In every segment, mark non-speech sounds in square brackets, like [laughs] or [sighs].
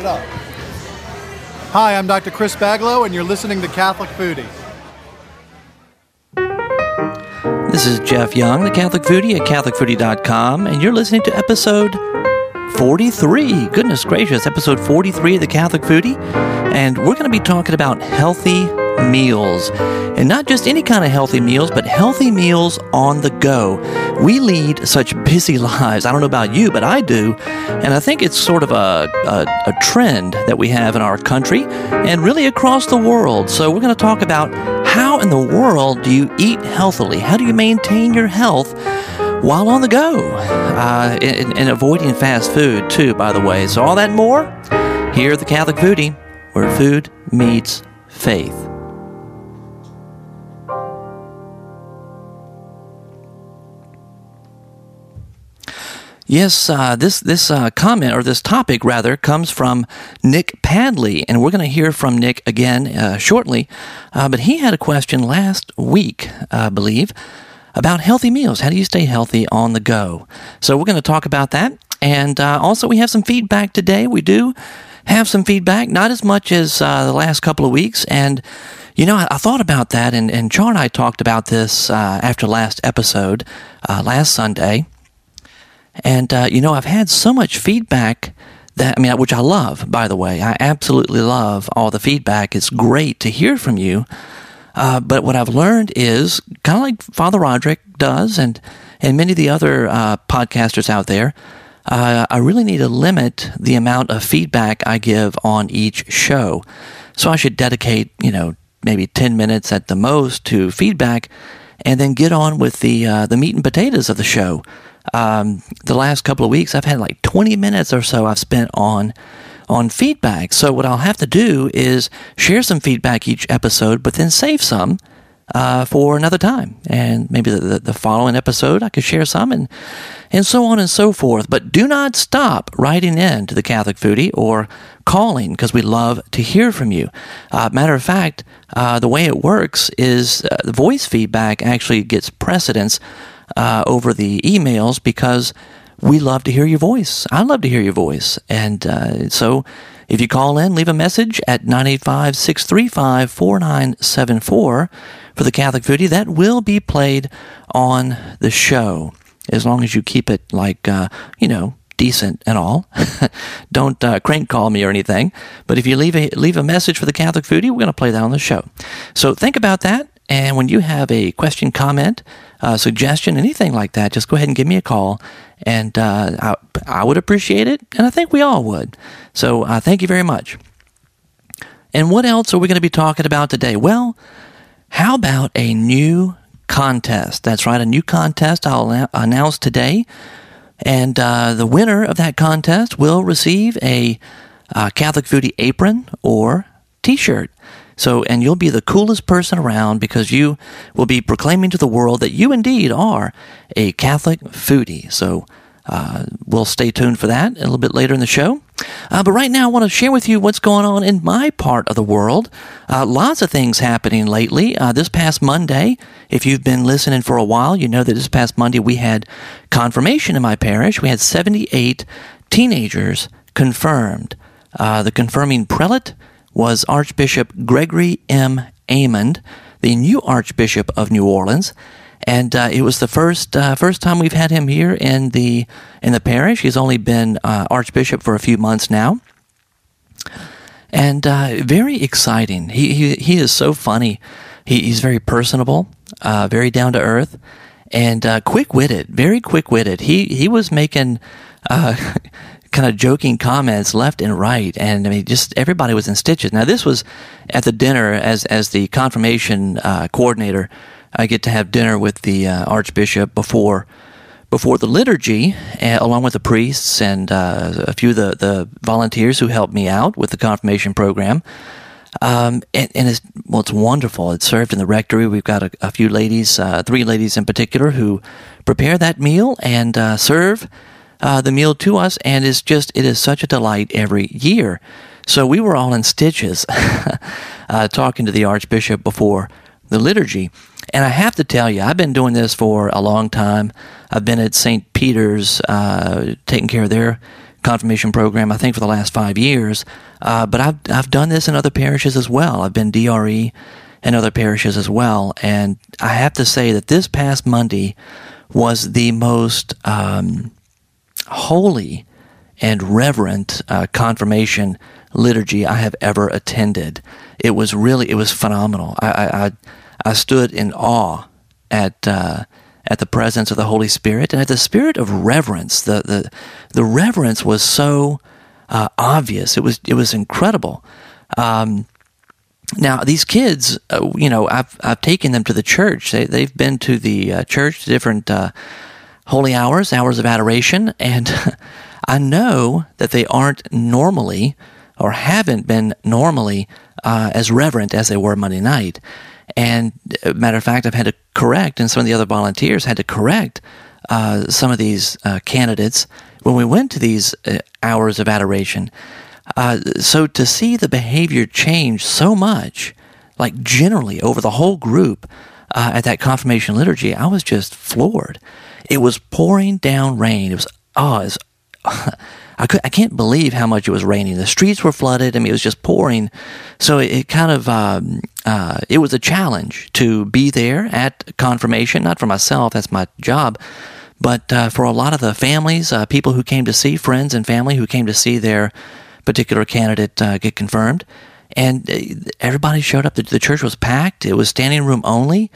Hi, I'm Dr. Chris Baglow, and you're listening to Catholic Foodie. This is Jeff Young, the Catholic Foodie at CatholicFoodie.com, and you're listening to episode 43. Goodness gracious, episode 43 of the Catholic Foodie. And we're going to be talking about healthy meals. And not just any kind of healthy meals, but healthy meals on the go. We lead such busy [laughs] lives. I don't know about you, but I do. And I think it's sort of a, a, a trend that we have in our country and really across the world. So we're going to talk about how in the world do you eat healthily? How do you maintain your health? while on the go uh, and, and, avoiding fast food, too, by the way. So, all that more here at the Catholic Foodie, where food meets faith. Yes, uh, this this uh, comment or this topic rather comes from Nick Padley, and we're going to hear from Nick again uh, shortly. Uh, but he had a question last week, I believe, about healthy meals. How do you stay healthy on the go? So we're going to talk about that, and uh, also we have some feedback today. We do have some feedback, not as much as uh, the last couple of weeks, and. You know, I, I, thought about that, and, and Char and I talked about this after last episode, last Sunday. And, uh, you know, I've had so much feedback that, I mean, which I love, by the way. I absolutely love all the feedback. It's great to hear from you. Uh, but what I've learned is kind of like Father Roderick does and, and many of the other uh, podcasters out there, uh, I really need to limit the amount of feedback I give on each show. So I should dedicate, you know, maybe 10 minutes at the most to feedback and then get on with the, uh, the meat and potatoes of the show um, the last couple of weeks, I've had like 20 minutes or so I've spent on on feedback. So what I'll have to do is share some feedback each episode, but then save some uh, for another time, and maybe the, the, the, following episode I could share some, and and so on and so forth. But do not stop writing in to the Catholic Foodie or calling because we love to hear from you. Uh, matter of fact, uh, the way it works is uh, the voice feedback actually gets precedence uh, over the emails because we love to hear your voice. I love to hear your voice. And uh, so if you call in, leave a message at 985 635 4974 for the Catholic Foodie. That will be played on the show as long as you keep it like, uh, you know, decent and all. [laughs] Don't uh, crank call me or anything. But if you leave a leave a message for the Catholic Foodie, we're going to play that on the show. So think about that. And when you have a question, comment, uh, suggestion, anything like that, just go ahead and give me a call. And uh, I, I, would appreciate it. And I think we all would. So uh, thank you very much. And what else are we going to be talking about today? Well, how about a new contest? That's right, a new contest I'll announce today. And uh, the winner of that contest will receive a uh, Catholic Foodie apron or t shirt. So, and you'll be the coolest person around because you will be proclaiming to the world that you indeed are a Catholic foodie. So, uh, we'll stay tuned for that a little bit later in the show. Uh, but right now, I want to share with you what's going on in my part of the world. Uh, lots of things happening lately. Uh, this past Monday, if you've been listening for a while, you know that this past Monday we had confirmation in my parish. We had 78 teenagers confirmed. Uh, the confirming prelate was Archbishop Gregory M. Aymond, the new Archbishop of New Orleans. And uh, it was the first uh, first time we've had him here in the in the parish. He's only been uh, Archbishop for a few months now, and uh, very exciting. He, he he is so funny. He, he's very personable, uh, very down to earth, and uh, quick witted. Very quick witted. He he was making [laughs] kind of joking comments left and right, and I mean, just everybody was in stitches. Now, this was at the dinner as as the confirmation uh, coordinator. I get to have dinner with the uh, Archbishop before before the liturgy, uh, along with the priests and uh, a few of the, the volunteers who helped me out with the confirmation program. Um, and, and, it's well, it's wonderful. It's served in the rectory. We've got a, a few ladies, uh, three ladies in particular, who prepare that meal and uh, serve uh, the meal to us, and it's just it is such a delight every year. So we were all in stitches [laughs] uh, talking to the Archbishop before the liturgy. And I have to tell you, I've been doing this for a long time. I've been at St. Peter's uh, taking care of their confirmation program, I think, for the last five years. Uh, but I've, I've done this in other parishes as well. I've been DRE in other parishes as well. And I have to say that this past Monday was the most um, holy and reverent uh, confirmation liturgy I have ever attended. It was really, it was phenomenal. I, I, I stood in awe at uh, at the presence of the Holy Spirit and at the spirit of reverence. The the the reverence was so uh, obvious. It was it was incredible. Um, now these kids, uh, you know, I've I've taken them to the church. They they've been to the uh, church, different uh, holy hours, hours of adoration, and [laughs] I know that they aren't normally or haven't been normally uh, as reverent as they were Monday night. And uh, matter of fact, I've had to correct, and some of the other volunteers had to correct uh, some of these uh, candidates when we went to these uh, hours of adoration. Uh, so to see the behavior change so much, like generally over the whole group uh, at that confirmation liturgy, I was just floored. It was pouring down rain. It was oh, it was, [laughs] I, could, I can't believe how much it was raining. The streets were flooded. I mean, it was just pouring. So it, it kind of, um, uh, it was a challenge to be there at confirmation, not for myself, that's my job, but uh, for a lot of the families, uh, people who came to see, friends and family who came to see their particular candidate uh, get confirmed. And uh, everybody showed up. The, the, church was packed. It was standing room only.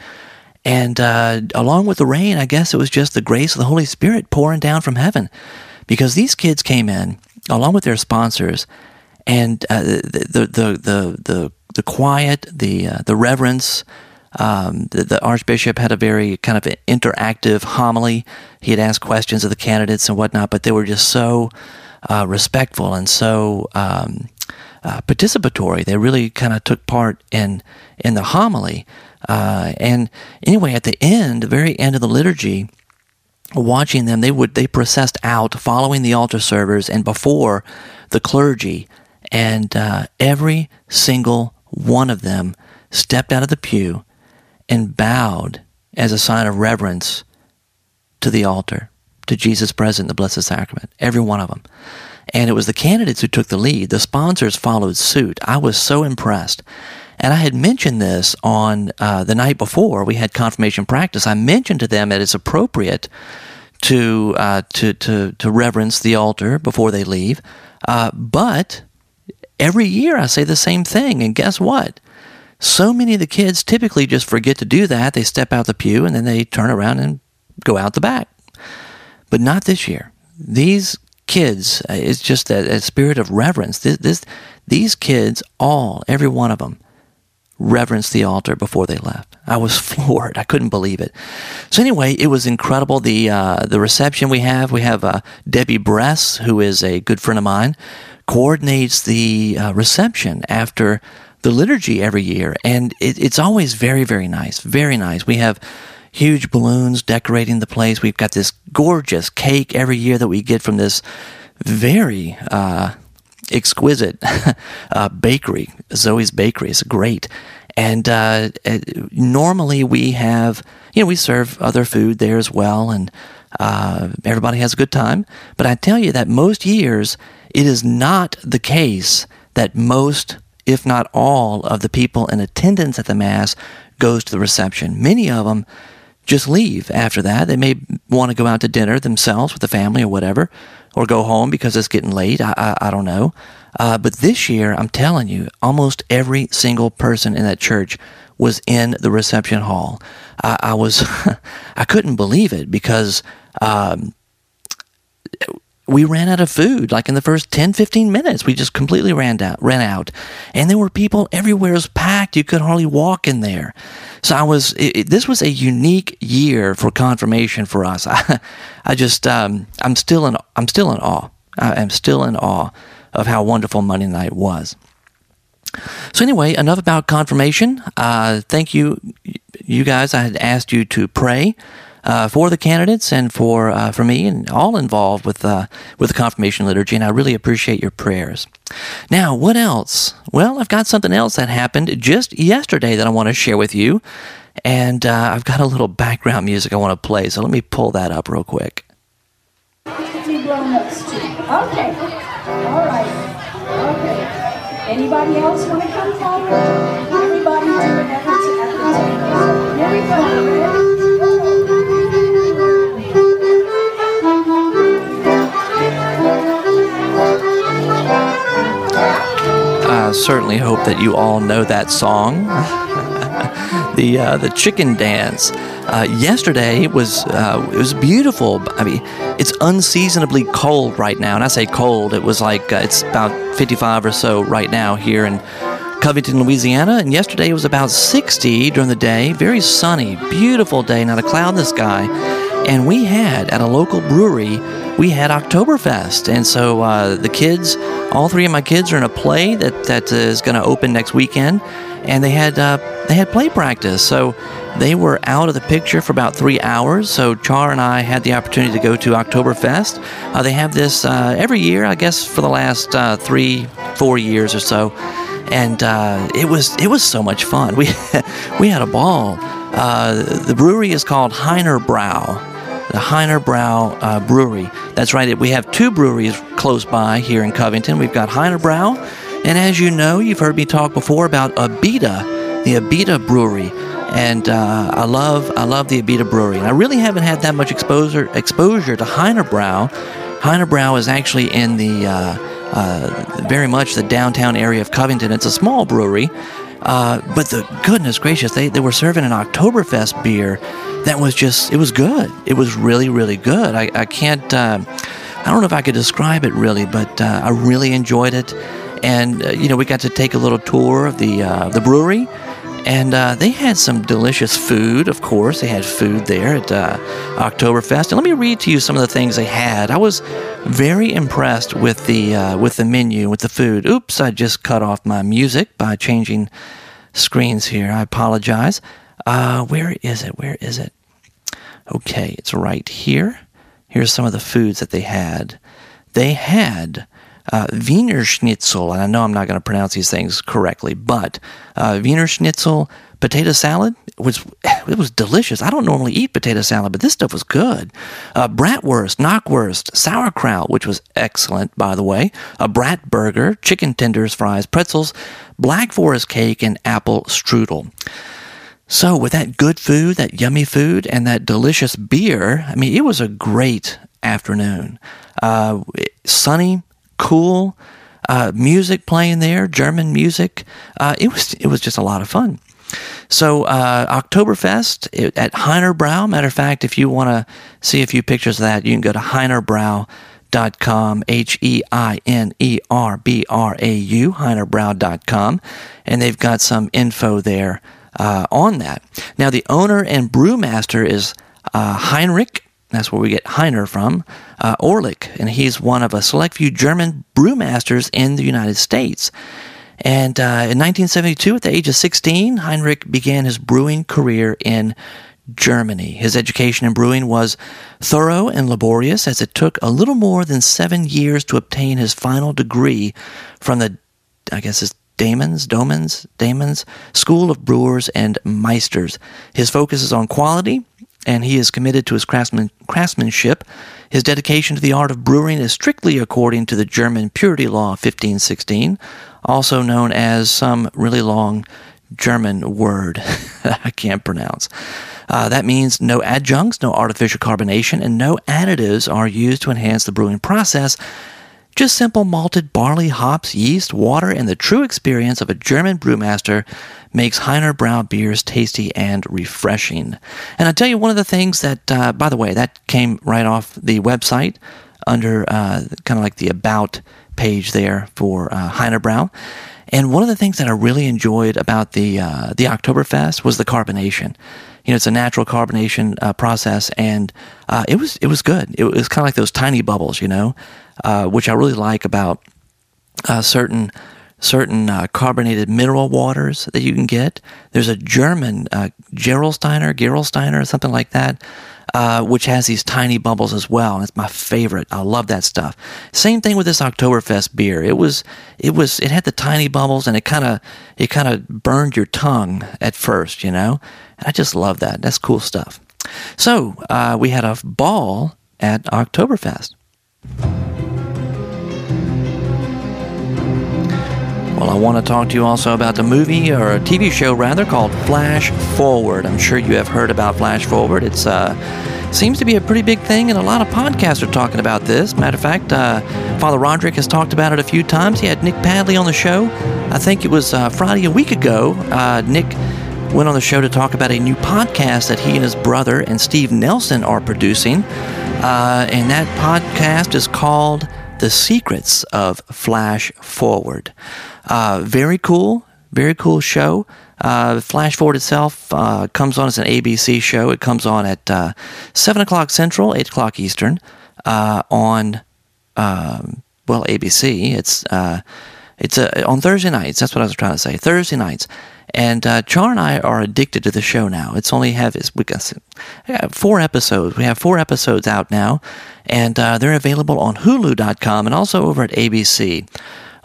And uh, along with the rain, I guess it was just the grace of the Holy Spirit pouring down from heaven because these kids came in along with their sponsors, and uh, the, the, the the the quiet, the uh, the reverence. Um, the, the, archbishop had a very kind of interactive homily. He had asked questions of the candidates and whatnot, but they were just so uh, respectful and so um, uh, participatory. They really kind of took part in in the homily. Uh, and anyway, at the end, the very end of the liturgy, watching them, they would they processed out following the altar servers and before the clergy, and uh, every single one of them stepped out of the pew and bowed as a sign of reverence to the altar, to Jesus present the Blessed Sacrament. Every one of them. And it was the candidates who took the lead. The sponsors followed suit. I was so impressed. And I had mentioned this on uh, the night before we had confirmation practice. I mentioned to them that it's appropriate to uh, to to to reverence the altar before they leave, uh, but every year I say the same thing. And guess what? So many of the kids typically just forget to do that. They step out the pew and then they turn around and go out the back. But not this year. These kids, uh, it's just a, a spirit of reverence. This, this, these kids, all, every one of them, reverenced the altar before they left. I was [laughs] floored. I couldn't believe it. So anyway, it was incredible. The uh, the reception we have. We have uh, Debbie Bress, who is a good friend of mine, coordinates the uh, reception after the liturgy every year, and it, it's always very very nice. Very nice. We have huge balloons decorating the place. We've got this gorgeous cake every year that we get from this very uh, exquisite [laughs] uh, bakery. Zoe's Bakery is great. And uh, normally we have, you know, we serve other food there as well, and uh, everybody has a good time. But I tell you that most years it is not the case that most, if not all, of the people in attendance at the Mass goes to the reception. Many of them just leave after that. They may want to go out to dinner themselves with the family or whatever, or go home because it's getting late. I, I, I don't know. Uh, but this year, I'm telling you, almost every single person in that church was in the reception hall. I, I was, [laughs] I couldn't believe it because um, we ran out of food like in the first 10 15 minutes. We just completely ran out ran out. And there were people everywhere. It was packed. You could hardly walk in there. So i was it, this was a unique year for confirmation for us. [laughs] I, I just um, i'm still in i'm still in awe. I am still in awe of how wonderful monday night was. So anyway enough about confirmation. Uh, thank you you guys. I had asked you to pray uh, for the candidates and for uh, for me and all involved with uh, with the confirmation liturgy, and I really appreciate your prayers. Now, what else? Well, I've got something else that happened just yesterday that I want to share with you, and uh, I've got a little background music I want to play. So let me pull that up real quick. Okay. All right. Okay. Anybody else want to come forward? Everybody do an effort at the table. Here we go. I certainly hope that you all know that song. [laughs] the uh, the chicken dance. Uh, yesterday was uh, it was beautiful. I mean, it's unseasonably cold right now, and I say cold. It was like uh, it's about 55 or so right now here in Covington, Louisiana, and yesterday it was about 60 during the day. Very sunny, beautiful day, not a cloud in the sky. And we had at a local brewery, we had Oktoberfest, and so uh, the kids, all three of my kids, are in a play that that is going to open next weekend, and they had uh, they had play practice, so they were out of the picture for about three hours. So Char and I had the opportunity to go to Oktoberfest. Uh, they have this uh, every year, I guess, for the last uh, three, four years or so, and uh, it was it was so much fun. [laughs] We we had a ball. Uh, the brewery is called Heiner Brau the Heiner Brau uh, Brewery. That's right, we have two breweries close by here in Covington. We've got Heiner Brau, and as you know, you've heard me talk before about Abita, the Abita Brewery. And uh, I love I love the Abita Brewery. And I really haven't had that much exposure exposure to Heiner Brau. Heiner Brau is actually in the uh, uh, very much the downtown area of Covington. It's a small brewery, uh, but the goodness gracious, they, they were serving an Oktoberfest beer that was just, it was good. It was really, really good. I, I can't, uh, I don't know if I could describe it really, but uh, I really enjoyed it. And, uh, you know, we got to take a little tour of the, uh, the brewery. And uh, they had some delicious food, of course. They had food there at uh, Oktoberfest. And let me read to you some of the things they had. I was very impressed with the uh, with the menu, with the food. Oops, I just cut off my music by changing screens here. I apologize. Uh, where is it? Where is it? Okay, it's right here. Here's some of the foods that they had. They had uh, Wiener Schnitzel, and I know I'm not going to pronounce these things correctly, but uh, Wiener Schnitzel potato salad was [sighs] it was delicious. I don't normally eat potato salad, but this stuff was good. Uh, bratwurst, knockwurst, sauerkraut, which was excellent, by the way. A brat burger, chicken tenders, fries, pretzels, black forest cake, and apple strudel. So, with that good food, that yummy food, and that delicious beer, I mean, it was a great afternoon. Uh, sunny, cool, uh, music playing there, German music. Uh, it was it was just a lot of fun. So uh, Oktoberfest at Heinerbrau. Matter of fact, if you want to see a few pictures of that, you can go to heinerbrau.com, H E I N E R B R A U, heinerbrau.com, and they've got some info there uh, on that. Now, the owner and brewmaster is uh, Heinrich. That's where we get Heiner from, uh, and he's one of a select few German brewmasters in the United States. And uh, in 1972, at the age of 16, Heinrich began his brewing career in Germany. His education in brewing was thorough and laborious, as it took a little more than seven years to obtain his final degree from the, I guess it's Daemons, Domans, Daemons School of Brewers and Meisters. His focus is on quality, and he is committed to his craftsman, craftsmanship. His dedication to the art of brewing is strictly according to the German Purity Law 1516, also known as some really long German word [laughs] I can't pronounce. Uh, that means no adjuncts, no artificial carbonation, and no additives are used to enhance the brewing process. Just simple malted barley, hops, yeast, water, and the true experience of a German brewmaster makes Heiner Brau beers tasty and refreshing. And I'll tell you one of the things that, uh, by the way, that came right off the website under uh, kind of like the About page there for uh, Heiner Brau. And one of the things that I really enjoyed about the uh, the Oktoberfest was the carbonation. You know, it's a natural carbonation uh, process, and uh, it was it was good. It was kind of like those tiny bubbles, you know, uh, which I really like about uh, certain certain uh, carbonated mineral waters that you can get. There's a German uh, Gerolsteiner, Gerolsteiner, something like that, uh, which has these tiny bubbles as well. And it's my favorite. I love that stuff. Same thing with this Oktoberfest beer. It was, it was, it had the tiny bubbles, and it kind of, it kind of burned your tongue at first, you know. And I just love that. That's cool stuff. So uh, we had a ball at Oktoberfest. Well, I want to talk to you also about the movie or a TV show rather called Flash Forward. I'm sure you have heard about Flash Forward. It's uh, seems to be a pretty big thing, and a lot of podcasts are talking about this. Matter of fact, uh, Father Roderick has talked about it a few times. He had Nick Padley on the show. I think it was uh, Friday a week ago. Uh, Nick went on the show to talk about a new podcast that he and his brother and Steve Nelson are producing uh, and that podcast is called "The Secrets of Flash Forward." Uh, very cool, very cool show. Uh, Flash Forward itself uh, comes on as an ABC show. It comes on at uh, 7 o'clock Central, 8 o'clock Eastern uh, on, um, well, ABC. It's it's uh, on Thursday nights. That's what I was trying to say. Thursday nights. And Char and I are addicted to the show now. It's only have it's, we got four episodes. We have four episodes out now, and they're available on Hulu.com and also over at ABC.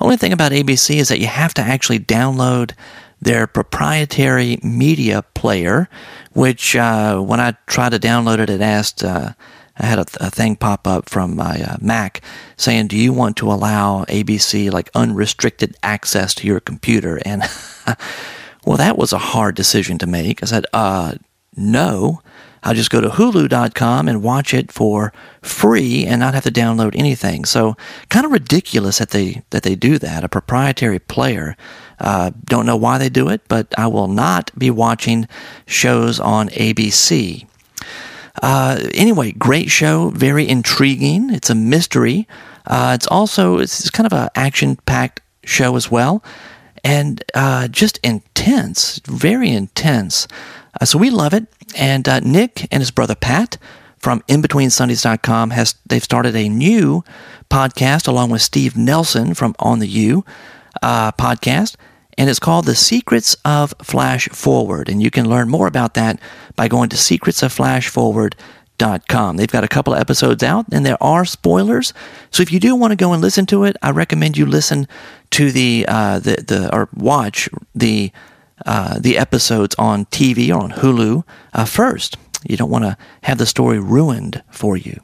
Only thing about ABC is that you have to actually download their proprietary media player, which uh, when I tried to download it, it asked. Uh, I had a, th- a, thing pop up from my uh, Mac saying, "Do you want to allow ABC like unrestricted access to your computer?" And [laughs] well, that was a hard decision to make. I said, "Uh, no." I'll just go to hulu.com and watch it for free and not have to download anything. So kind of ridiculous that they that they do that. A proprietary player. Uh, don't know why they do it, but I will not be watching shows on ABC. Uh, anyway, great show, very intriguing. It's a mystery. Uh, it's also it's kind of an action-packed show as well, and uh, just intense, very intense. Uh, so we love it. And uh, Nick and his brother Pat from InBetweenSundays.com has they've started a new podcast along with Steve Nelson from On the U uh, podcast, and it's called The Secrets of Flash Forward. And you can learn more about that by going to secretsoflashforward.com. They've got a couple of episodes out, and there are spoilers. So if you do want to go and listen to it, I recommend you listen to the uh, the the or watch the uh, the episodes on TV or on Hulu uh, first. You don't want to have the story ruined for you.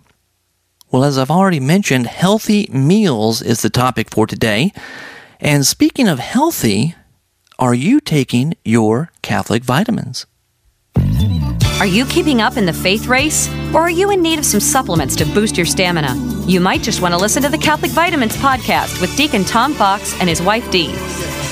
Well, as I've already mentioned, healthy meals is the topic for today. And speaking of healthy, are you taking your Catholic vitamins? Are you keeping up in the faith race? Or are you in need of some supplements to boost your stamina? You might just want to listen to the Catholic Vitamins podcast with Deacon Tom Fox and his wife Dee.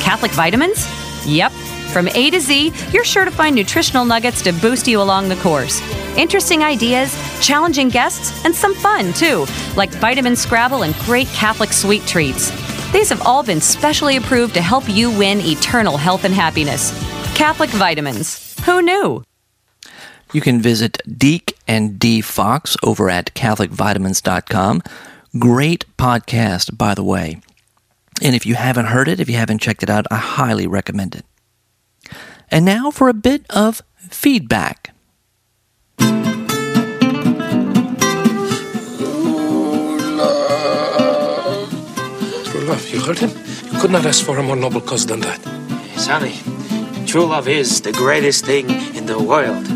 Catholic Vitamins? Yep. From A to Z, you're sure to find nutritional nuggets to boost you along the course. Interesting ideas, challenging guests, and some fun, too, like vitamin Scrabble and great Catholic sweet treats. These have all been specially approved to help you win eternal health and happiness. Catholic Vitamins. Who knew? You can visit Deek and Dee Fox over at CatholicVitamins.com. Great podcast, by the way. And if you haven't heard it, if you haven't checked it out, I highly recommend it. And now for a bit of feedback. True love, you heard him? You could not ask for a more noble cause than that. Sonny, true love is the greatest thing in the world.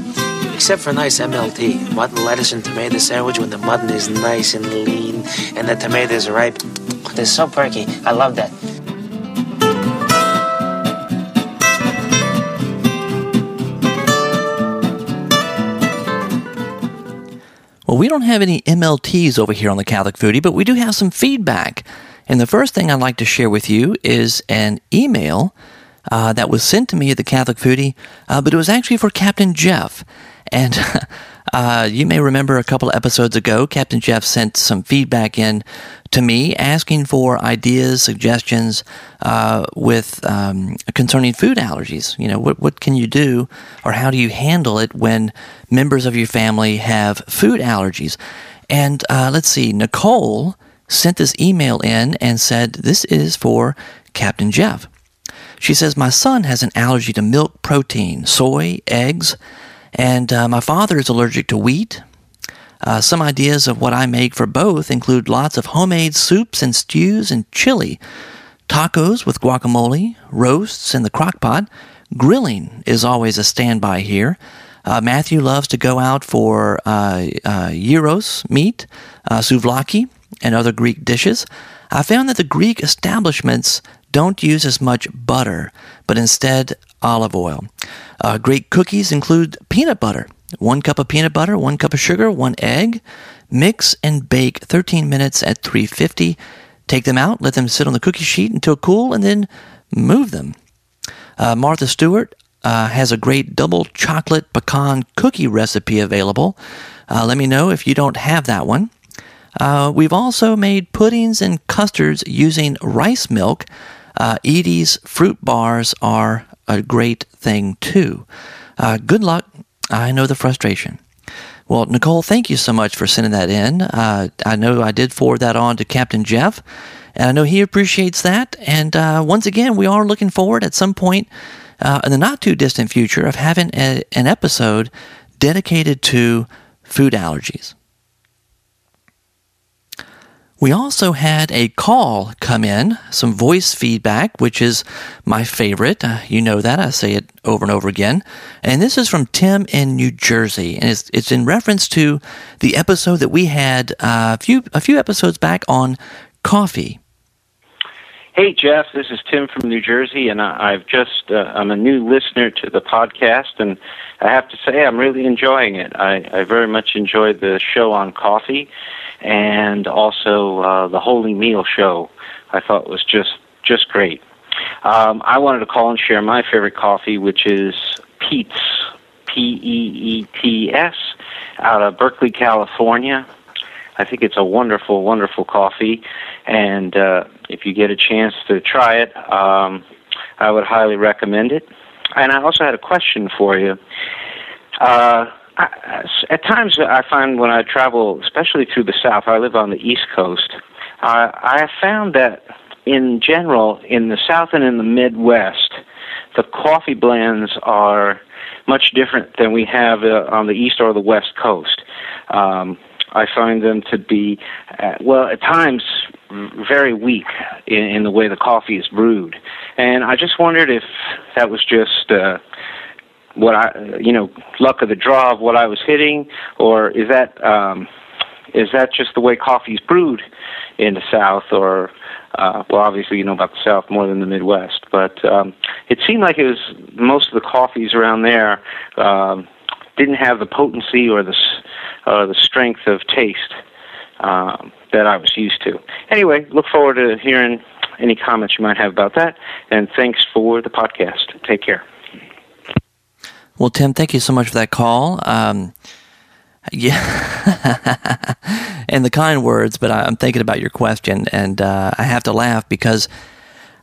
Except for nice MLT, mutton, lettuce, and tomato sandwich when the mutton is nice and lean and the tomatoes are ripe. They're so perky. I love that. Well, we don't have any MLTs over here on the Catholic Foodie, but we do have some feedback. And the first thing I'd like to share with you is an email uh, that was sent to me at the Catholic Foodie, uh, but it was actually for Captain Jeff. And [laughs] uh, you may remember a couple episodes ago, Captain Jeff sent some feedback in to me asking for ideas, suggestions uh, with um, concerning food allergies. You know, what what can you do, or how do you handle it when members of your family have food allergies? And uh, let's see, Nicole sent this email in and said this is for Captain Jeff. She says my son has an allergy to milk protein, soy, eggs and uh, my father is allergic to wheat. Uh, some ideas of what I make for both include lots of homemade soups and stews and chili, tacos with guacamole, roasts in the crock pot. Grilling is always a standby here. Uh, Matthew loves to go out for uh, uh, gyros meat, uh, souvlaki, and other Greek dishes. I found that the Greek establishments don't use as much butter, but instead olive oil. Uh, great cookies include peanut butter. One cup of peanut butter, one cup of sugar, one egg. Mix and bake 13 minutes at 350. Take them out, let them sit on the cookie sheet until cool, and then move them. Uh, Martha Stewart uh, has a great double chocolate pecan cookie recipe available. Uh, let me know if you don't have that one. Uh, we've also made puddings and custards using rice milk. Uh, Edy's fruit bars are a great thing too. Uh, good luck. I know the frustration. Well, Nicole, thank you so much for sending that in. Uh, I know I did forward that on to Captain Jeff, and I know he appreciates that. And uh, once again, we are looking forward at some point uh, in the not too distant future of having a, an episode dedicated to food allergies. We also had a call come in, some voice feedback, which is my favorite. Uh, you know that. I say it over and over again. And this is from Tim in New Jersey. And it's, it's in reference to the episode that we had uh, a, few, a few episodes back on coffee. Hey, Jeff, this is Tim from New Jersey, and I, I've just, uh, I'm a new listener to the podcast, and I have to say I'm really enjoying it. I, I very much enjoyed the show on coffee and also uh, the Holy Meal show. I thought was just just great. Um, I wanted to call and share my favorite coffee, which is Peet's P E E T S, out of Berkeley, California. I think it's a wonderful, wonderful coffee, and uh, if you get a chance to try it, um, I would highly recommend it. And I also had a question for you. Uh, I, at times, I find when I travel, especially through the South, I live on the East Coast. Uh, I have found that, in general, in the South and in the Midwest, the coffee blends are much different than we have uh, on the East or the West Coast. Um, I find them to be, uh, well, at times, very weak in, in the way the coffee is brewed. And I just wondered if that was just. Uh, what I, you know, luck of the draw of what I was hitting, or is that um, is that just the way coffee's brewed in the South, or uh, well, obviously you know about the South more than the Midwest, but um, it seemed like it was most of the coffees around there um, didn't have the potency or the the strength of taste um, that I was used to. Anyway, look forward to hearing any comments you might have about that, and thanks for the podcast. Take care. Well, Tim, thank you so much for that call. Um, yeah, [laughs] and the kind words, but I, am thinking about your question, and uh, I have to laugh because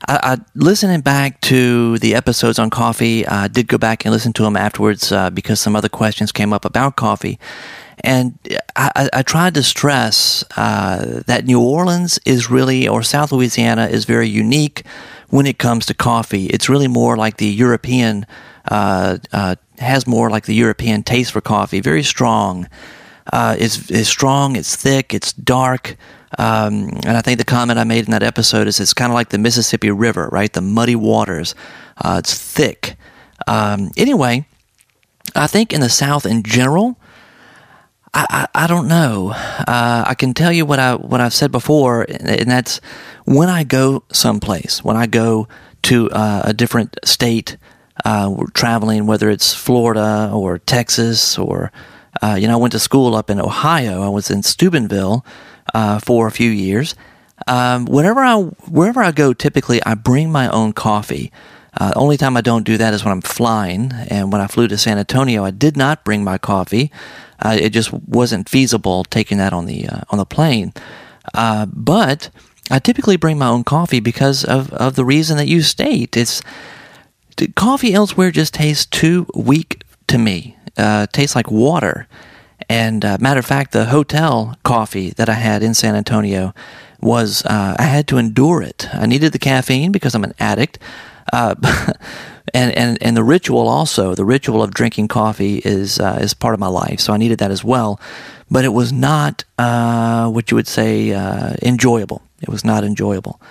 I, I, listening back to the episodes on coffee, I did go back and listen to them afterwards uh, because some other questions came up about coffee, and I, I tried to stress uh, that New Orleans is really, or South Louisiana is very unique when it comes to coffee. It's really more like the European uh, uh, has more like the European taste for coffee. Very strong. Uh, it's, it's strong. It's thick. It's dark. Um, and I think the comment I made in that episode is it's kind of like the Mississippi River, right? The muddy waters. Uh, it's thick. Um, anyway, I think in the South in general, I, I, I don't know. Uh, I can tell you what I what I've said before, and that's when I go someplace, when I go to uh, a different state, uh, traveling, whether it's Florida or Texas or, uh, you know, I went to school up in Ohio. I was in Steubenville uh, for a few years. Um, whenever I wherever I go, typically I bring my own coffee. Uh, the only time I don't do that is when I'm flying. And when I flew to San Antonio, I did not bring my coffee. Uh, it just wasn't feasible taking that on the uh, on the plane. but I typically bring my own coffee because of, of the reason that you state. It's coffee elsewhere just tastes too weak to me. Uh, tastes like water. And uh, matter of fact, the hotel coffee that I had in San Antonio was uh, I had to endure it. I needed the caffeine because I'm an addict. Uh, [laughs] and, and and the ritual also the ritual of drinking coffee is uh, is part of my life, so I needed that as well. But it was not uh, what you would say uh, enjoyable. It was not enjoyable.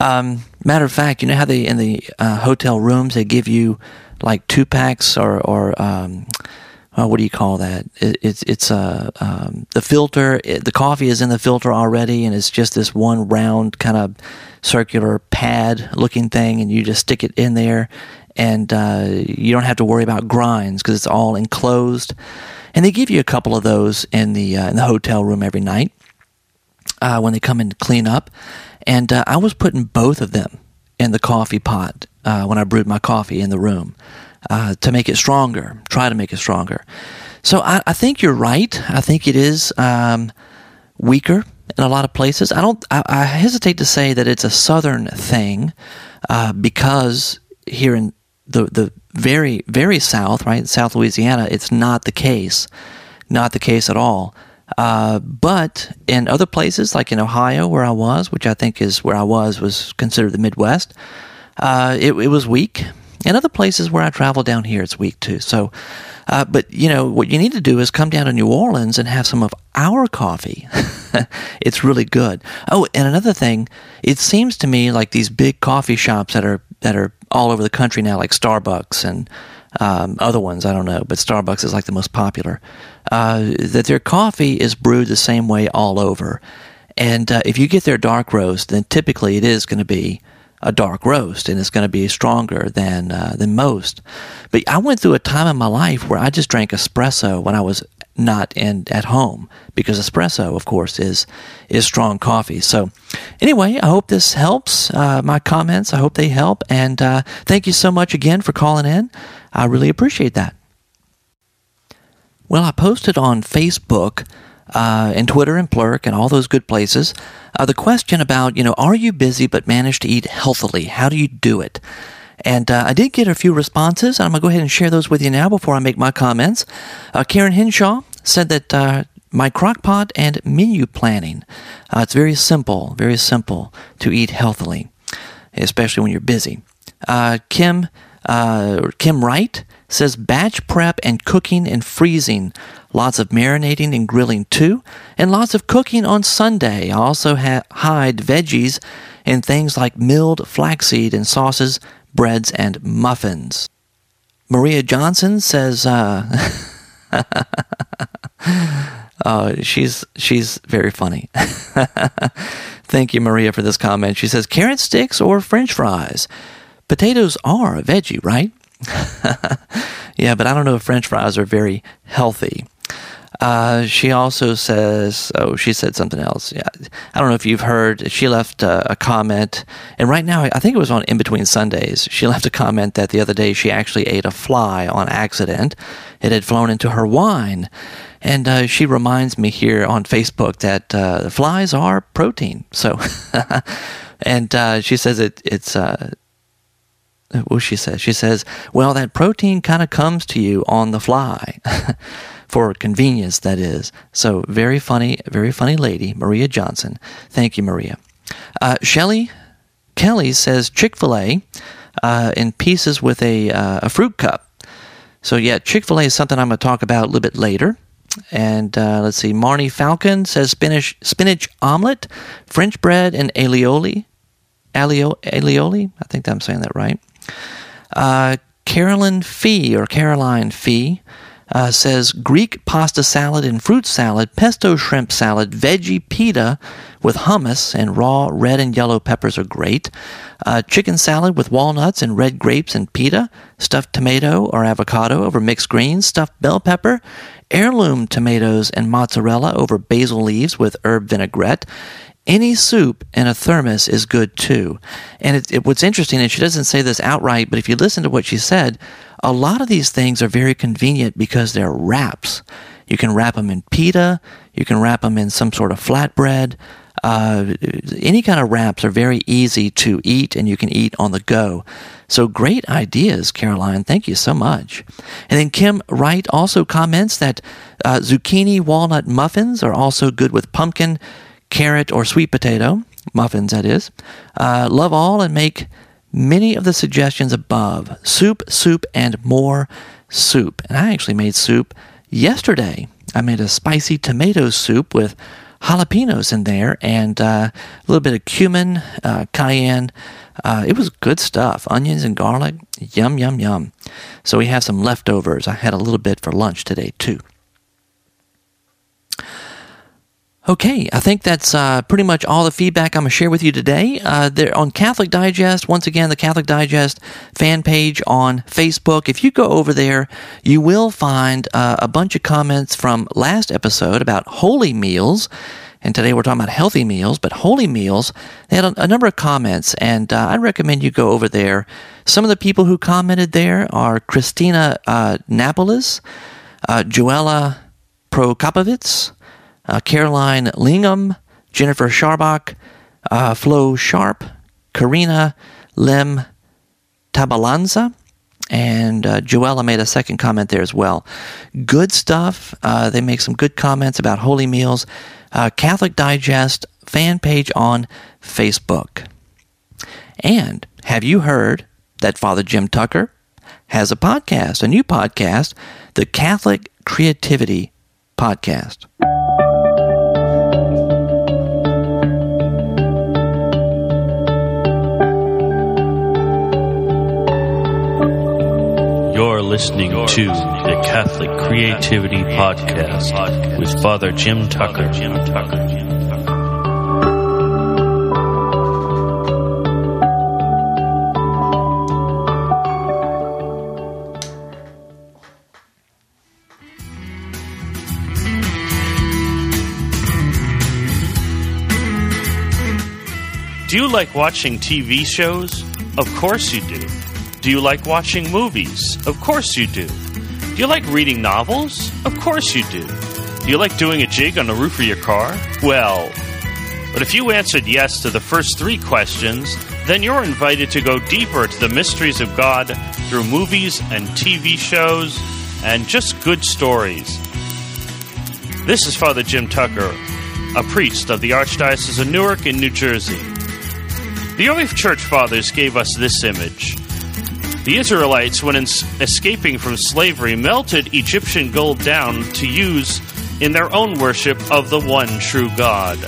Um, matter of fact, you know how they in the uh, hotel rooms they give you like two packs or or um, uh, what do you call that? It, it's it's a uh, um, the filter. It, the coffee is in the filter already, and it's just this one round kind of circular pad looking thing, and you just stick it in there, and uh, you don't have to worry about grinds because it's all enclosed. And they give you a couple of those in the uh, in the hotel room every night uh, when they come in to clean up. And uh, I was putting both of them in the coffee pot when I brewed my coffee in the room uh, to make it stronger, try to make it stronger. So I, I think you're right. I think it is um, weaker in a lot of places. I don't. I, I hesitate to say that it's a southern thing uh, because here in the the very very south, right, South Louisiana, it's not the case. Not the case at all. Uh, but in other places, like in Ohio, where I was, which I think is where I was, was considered the Midwest, uh, it, it was weak and other places where I travel down here, it's weak too. So, uh, but you know, what you need to do is come down to New Orleans and have some of our coffee. [laughs] it's really good. Oh, and another thing, it seems to me like these big coffee shops that are that are all over the country now, like Starbucks and um, other ones, I don't know, but Starbucks is like the most popular. Uh, that their coffee is brewed the same way all over, and uh, if you get their dark roast, then typically it is going to be a dark roast and it's going to be stronger than uh, than most. But I went through a time in my life where I just drank espresso when I was not in at home because espresso, of course, is is strong coffee. So, anyway, I hope this helps. Uh, my comments, I hope they help, and uh, thank you so much again for calling in. I really appreciate that. Well, I posted on Facebook uh, and Twitter and Plurk and all those good places. Uh, the question about, you know, are you busy but manage to eat healthily? How do you do it? And uh, I did get a few responses, I'm going to go ahead and share those with you now before I make my comments. Uh, Karen Henshaw said that uh, my crockpot and menu planning, uh, it's very simple, very simple to eat healthily, especially when you're busy. Kim, Kim Wright says batch prep and cooking and freezing lots of marinating and grilling too, and lots of cooking on Sunday. I also ha- hide veggies in things like milled flaxseed and sauces, breads, and muffins. Maria Johnson says, uh, [laughs] uh, she's she's very funny. [laughs] Thank you, Maria, for this comment. She says, carrot sticks or French fries. Potatoes are a veggie, right? [laughs] yeah, but I don't know if French fries are very healthy. Uh, she also says, oh, she said something else. Yeah, I don't know if you've heard. She left uh, a comment, and right now, I think it was on In Between Sundays. She left a comment that the other day she actually ate a fly on accident. It had flown into her wine, and uh, she reminds me here on Facebook that uh, flies are protein. So, [laughs] and uh, she says it, it's uh, what she says. She says, well, that protein kind of comes to you on the fly. [laughs] for convenience, that is. So, very funny, very funny lady, Maria Johnson. Thank you, Maria. Uh, Shelly Kelly says Chick fil A uh, in pieces with a, uh, a fruit cup. So, yeah, Chick fil A is something I'm going to talk about a little bit later. And uh, let's see, Marnie Falcon says spinach, spinach omelet, French bread, and aioli. Alio, aioli? I think I'm saying that right. Uh, Carolyn Fee or Caroline Fee uh, says Greek pasta salad and fruit salad, pesto shrimp salad, veggie pita with hummus and raw red and yellow peppers are great. Uh, chicken salad with walnuts and red grapes and pita, stuffed tomato or avocado over mixed greens, stuffed bell pepper, heirloom tomatoes and mozzarella over basil leaves with herb vinaigrette. Any soup in a thermos is good too. And it, it, what's interesting, and she doesn't say this outright, but if you listen to what she said, a lot of these things are very convenient because they're wraps. You can wrap them in pita, you can wrap them in some sort of flatbread. Uh, any kind of wraps are very easy to eat and you can eat on the go. So great ideas, Caroline. Thank you so much. And then Kim Wright also comments that uh, zucchini walnut muffins are also good with pumpkin, carrot, or sweet potato muffins. That is. Uh, love all and make many of the suggestions above soup, soup, and more soup. And I actually made soup yesterday. I made a spicy tomato soup with jalapenos in there and uh, a little bit of cumin, uh, cayenne. Uh, it was good stuff. Onions and garlic. Yum, yum, yum. So we have some leftovers. I had a little bit for lunch today, too. Okay, I think that's uh, pretty much all the feedback I'm going to share with you today. Uh, there on Catholic Digest, once again, the Catholic Digest fan page on Facebook. If you go over there, you will find uh, a bunch of comments from last episode about holy meals. And today we're talking about healthy meals, but holy meals. They had a, a number of comments, and uh, I recommend you go over there. Some of the people who commented there are Christina uh, Napolis, uh, Joella Prokopovitz, Caroline Lingham, Jennifer Scharbach, uh, Flo Sharp, Karina Lem Tabalanza, and uh, Joella made a second comment there as well. Good stuff. Uh, they make some good comments about holy meals. Uh, Catholic Digest fan page on Facebook. And have you heard that Father Jim Tucker has a podcast, a new podcast, the Catholic Creativity Podcast? Listening to the Catholic Creativity Podcast with Father Jim Tucker. Jim Tucker. Do you like watching TV shows? Of course you do. Do you like watching movies? Of course you do. Do you like reading novels? Of course you do. Do you like doing a jig on the roof of your car? Well, but if you answered yes to the first three questions, then you're invited to go deeper to the mysteries of God through movies and TV shows and just good stories. This is Father Jim Tucker, a priest of the Archdiocese of Newark in New Jersey. The early church fathers gave us this image. The Israelites, when escaping from slavery, melted Egyptian gold down to use in their own worship of the one true God.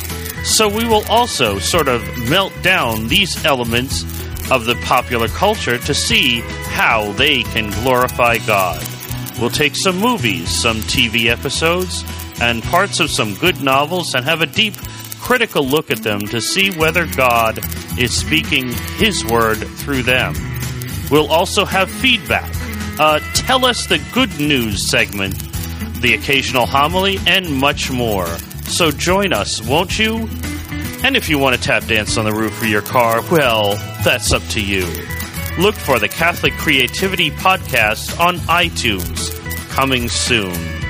So we will also sort of melt down these elements of the popular culture to see how they can glorify God. We'll take some movies, some TV episodes, and parts of some good novels and have a deep critical look at them to see whether God is speaking His word through them. We'll also have feedback, uh, tell us the good news segment, the occasional homily, and much more. So join us, won't you? And if you want to tap dance on the roof of your car, well, that's up to you. Look for the Catholic Creativity Podcast on iTunes, coming soon.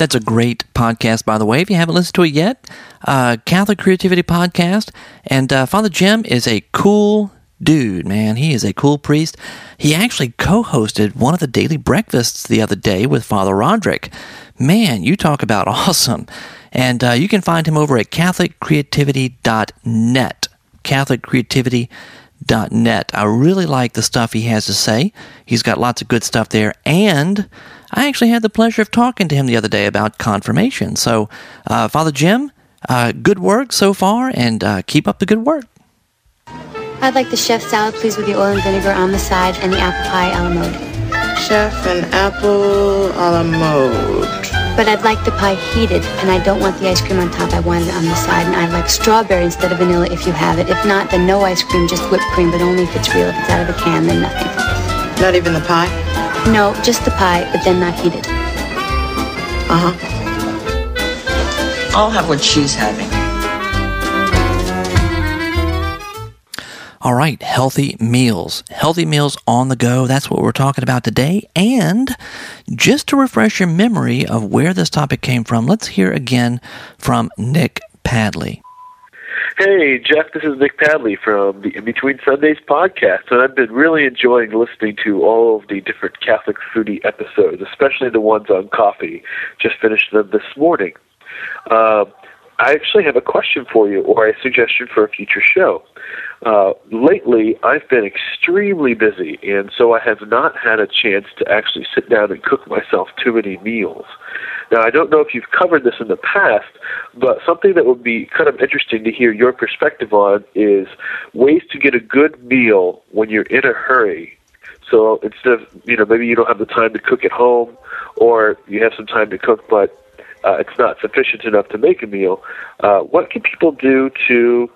That's a great podcast, by the way. If you haven't listened to it yet, uh, Catholic Creativity Podcast. And uh, Father Jim is a cool dude, man. He is a cool priest. He actually co hosted one of the daily breakfasts the other day with Father Roderick. Man, you talk about [laughs] awesome. And uh, you can find him over at CatholicCreativity.net. CatholicCreativity.net. I really like the stuff he has to say. He's got lots of good stuff there. And I actually had the pleasure of talking to him the other day about confirmation. So, uh, Father Jim, uh, good work so far, and uh, keep up the good work. I'd like the chef salad, please, with the oil and vinegar on the side, and the apple pie a la mode. Chef and apple a la mode. But I'd like the pie heated, and I don't want the ice cream on top. I want it on the side, and I'd like strawberry instead of vanilla if you have it. If not, then no ice cream, just whipped cream, but only if it's real. If it's out of a can, then nothing. Not even the pie? No, just the pie, but then not heated. Uh huh. I'll have what she's having. All right, healthy meals. Healthy meals on the go. That's what we're talking about today. And just to refresh your memory of where this topic came from, let's hear again from Nick Padley. Hey, Jeff, this is Nick Padley from the In Between Sundays podcast, and I've been really enjoying listening to all of the different Catholic foodie episodes, especially the ones on coffee. Just finished them this morning. Uh, I actually have a question for you, or a suggestion for a future show. Uh, lately I've been extremely busy, and so I have not had a chance to actually sit down and cook myself too many meals. Now, I don't know if you've covered this in the past, but something that would be kind of interesting to hear your perspective on is ways to get a good meal when you're in a hurry. So instead of, you know, maybe you don't have the time to cook at home, or you have some time to cook, but uh, it's not sufficient enough to make a meal. Uh, what can people do to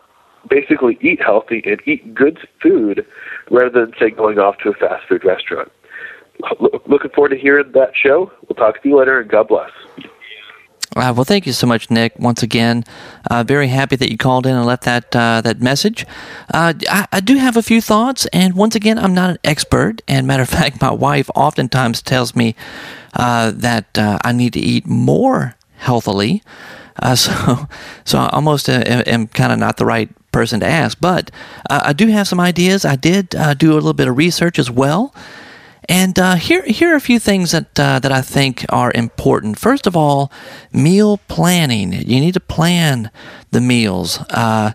basically eat healthy and eat good food rather than, say, going off to a fast food restaurant? looking forward to hearing that show. We'll talk to you later, and God bless. Uh, well, thank you so much, Nick. Once again, uh, very happy that you called in and left that uh, that message. Uh, I, I, do have a few thoughts, and once again, I'm not an expert. And matter of [laughs] fact, my wife oftentimes tells me uh, that uh, I need to eat more healthily. [laughs] so, so I almost am, am kind of not the right person to ask. But I do have some ideas. I did do a little bit of research as well. And uh, here, here are a few things that uh, that I think are important. First of all, meal planning. You need to plan the meals, uh,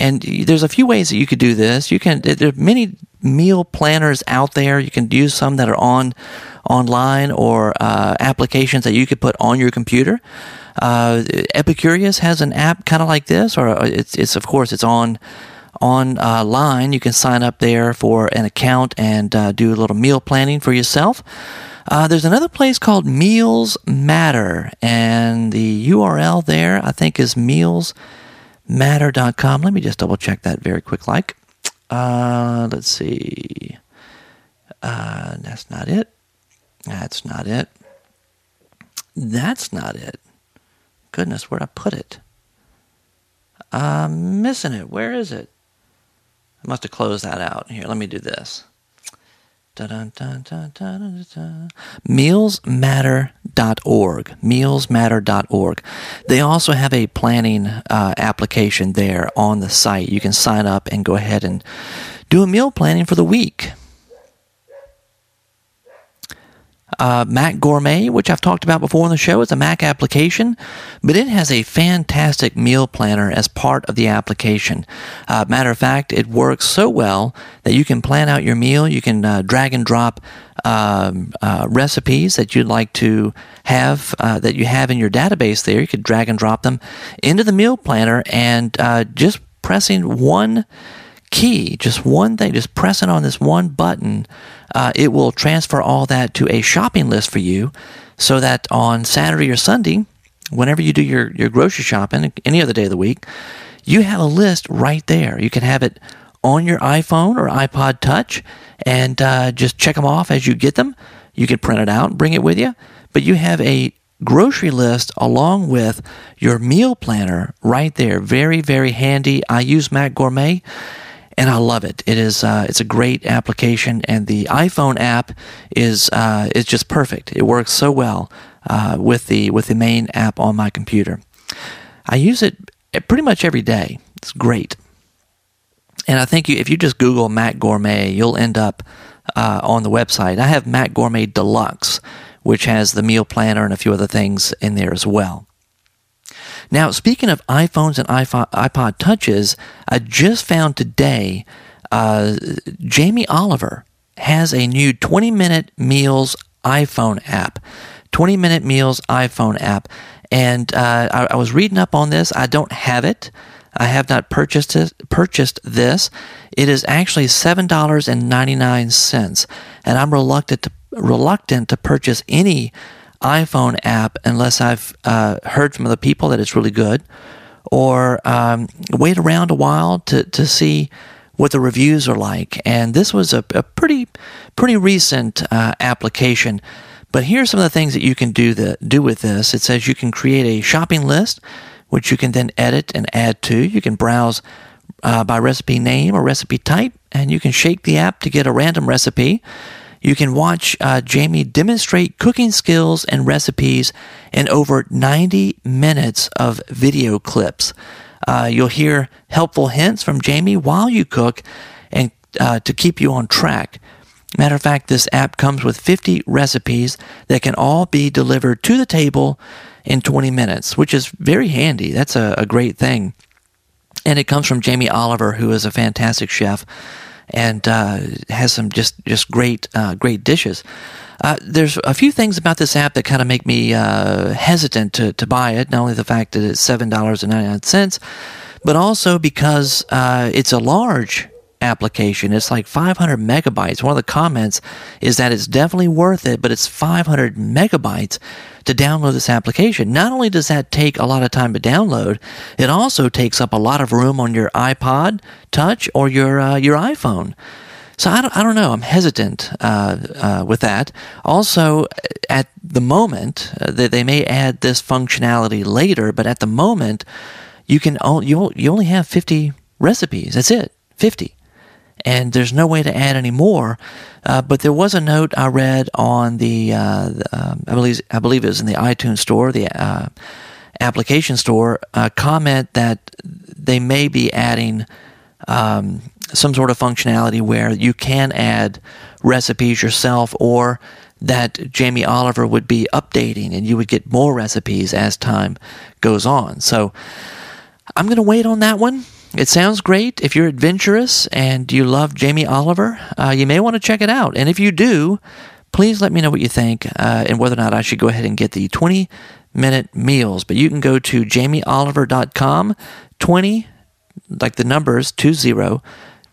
and there's a few ways that you could do this. You can there are many meal planners out there. You can use some that are on online or uh, applications that you could put on your computer. Uh, Epicurious has an app kind of like this, or uh, it's it's of course it's on online. You can sign up there for an account and uh, do a little meal planning for yourself. Uh, there's another place called Meals Matter, and the URL there I think is mealsmatter.com. Let me just double check that very quick. Like, uh, let's see. Uh, that's not it. That's not it. That's not it. Goodness, where'd I put it? I'm missing it. Where is it? I must have closed that out. Here, let me do this. Mealsmatter.org. Mealsmatter.org. They also have a planning uh, application there on the site. You can sign up and go ahead and do a meal planning for the week uh, Mac Gourmet, which I've talked about before on the show. It's a Mac application, but it has a fantastic meal planner as part of the application. Uh, matter of fact, it works so well that you can plan out your meal. You can uh, drag and drop um, uh, recipes that you'd like to have uh, that you have in your database there. You could drag and drop them into the meal planner and uh, just pressing one key, just one thing, just pressing on this one button, uh, it will transfer all that to a shopping list for you so that on Saturday or Sunday, whenever you do your, your grocery shopping, any other day of the week, you have a list right there. You can have it on your iPhone or iPod Touch and uh, just check them off as you get them. You can print it out and bring it with you, but you have a grocery list along with your meal planner right there. Very, very handy. I use Mac Gourmet and I love it. It is uh, it's a great application, and the iPhone app is uh, is just perfect. It works so well uh, with the with the main app on my computer. I use it pretty much every day. It's great, and I think you, if you just Google Mac Gourmet, you'll end up uh, on the website. I have Mac Gourmet Deluxe, which has the meal planner and a few other things in there as well. Now, speaking of iPhones and iPod Touches, I just found today uh, Jamie Oliver has a new 20 minute meals iPhone app. 20 minute meals iPhone app. And uh, I, I, was reading up on this. I don't have it. I have not purchased it, purchased this. It is actually seven dollars and ninety nine cents, and I'm reluctant to reluctant to purchase any iPhone app unless I've uh, heard from other people that it's really good, or um, wait around a while to, to see what the reviews are like. And this was a, a pretty pretty recent uh, application. But here are some of the things that you can do the, do with this. It says you can create a shopping list, which you can then edit and add to. You can browse uh, by recipe name or recipe type, and you can shake the app to get a random recipe. You can watch uh, Jamie demonstrate cooking skills and recipes in over 90 minutes of video clips. Uh, you'll hear helpful hints from Jamie while you cook and uh, to keep you on track. Matter of fact, this app comes with 50 recipes that can all be delivered to the table in 20 minutes, which is very handy. That's a, a great thing. and it comes from Jamie Oliver, who is a fantastic chef and uh, has some just just great uh, great dishes. Uh, there's a few things about this app that kind of make me uh, hesitant to, to buy it. Not only the fact that it's seven dollars and ninety nine cents, but also because uh, it's a large application. It's like 500 megabytes. One of the comments is that it's definitely worth it, but it's 500 megabytes to download this application. Not only does that take a lot of time to download, it also takes up a lot of room on your iPod Touch or your uh, your iPhone. So I don't, I don't know. I'm hesitant uh, uh, with that. Also, at the moment, uh, they, they may add this functionality later, but at the moment, you can you you only have 50 recipes. That's it, 50 and there's no way to add any more. Uh, but there was a note I read on the, uh, um, I believe I believe it was in the iTunes store, the uh, application store, a comment that they may be adding um, some sort of functionality where you can add recipes yourself, or that Jamie Oliver would be updating, and you would get more recipes as time goes on. So I'm going to wait on that one. It sounds great. If you're adventurous and you love Jamie Oliver, uh, you may want to check it out. And if you do, please let me know what you think uh, and whether or not I should go ahead and get the 20 minute meals. But you can go to jamieoliver.com, 20, like the numbers, 20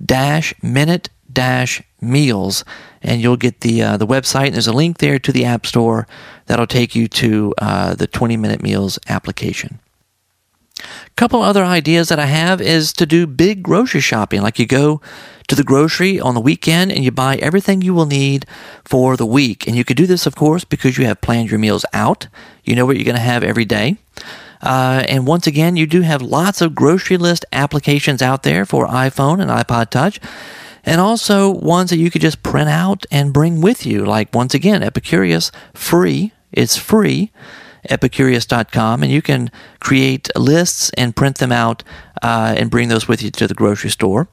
dash minute dash meals and you'll get the uh, the website and there's a link there to the app store that'll take you to uh, the 20 minute meals application couple other ideas that I have is to do big grocery shopping. Like you go to the grocery on the weekend and you buy everything you will need for the week. And you could do this, of course, because you have planned your meals out. You know what you're going to have every day. Uh, and once again, you do have lots of grocery list applications out there for iPhone and iPod Touch. And also ones that you could just print out and bring with you. Like, once again, Epicurious, free. It's free epicurious.com, and you can create lists and print them out uh, and bring those with you to the grocery store.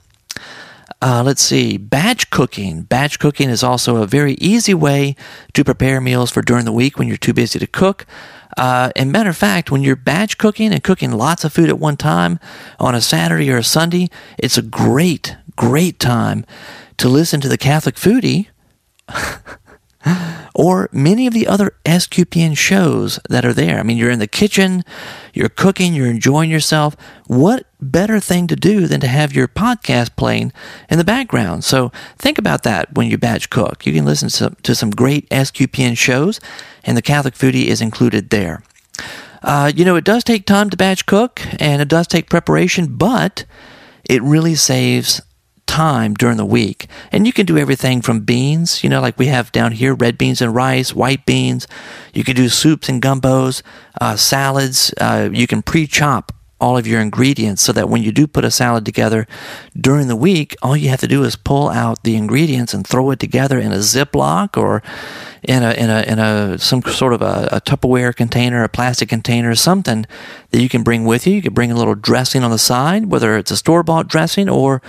Uh, let's see, batch cooking. Batch cooking is also a very easy way to prepare meals for during the week when you're too busy to cook. Uh, and matter of fact, when you're batch cooking and cooking lots of food at one time on a Saturday or a Sunday, it's a great, great time to listen to the Catholic Foodie [laughs] or many of the other SQPN shows that are there. I mean, you're in the kitchen, you're cooking, you're enjoying yourself. What better thing to do than to have your podcast playing in the background? So think about that when you batch cook. You can listen to, to some great SQPN shows, and the Catholic Foodie is included there. Uh, you know, it does take time to batch cook, and it does take preparation, but it really saves time during the week. And you can do everything from beans, you know, like we have down here red beans and rice, white beans. You can do soups and gumbos, uh, salads. Uh, you can pre chop all of your ingredients so that when you do put a salad together during the week, all you have to do is pull out the ingredients and throw it together in a Ziploc or in a in a in a some sort of a, a Tupperware container, a plastic container, something that you can bring with you. You can bring a little dressing on the side, whether it's a store bought dressing or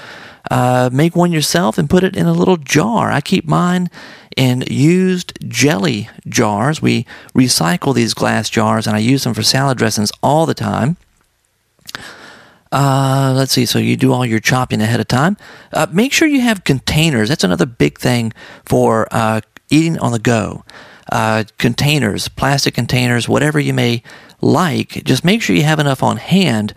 uh, make one yourself and put it in a little jar. I keep mine in used jelly jars. We recycle these glass jars and I use them for salad dressings all the time. Uh, let's see. So you do all your chopping ahead of time. Uh, make sure you have containers. That's another big thing for uh, eating on the go. Uh, containers, plastic containers, whatever you may like. Just make sure you have enough on hand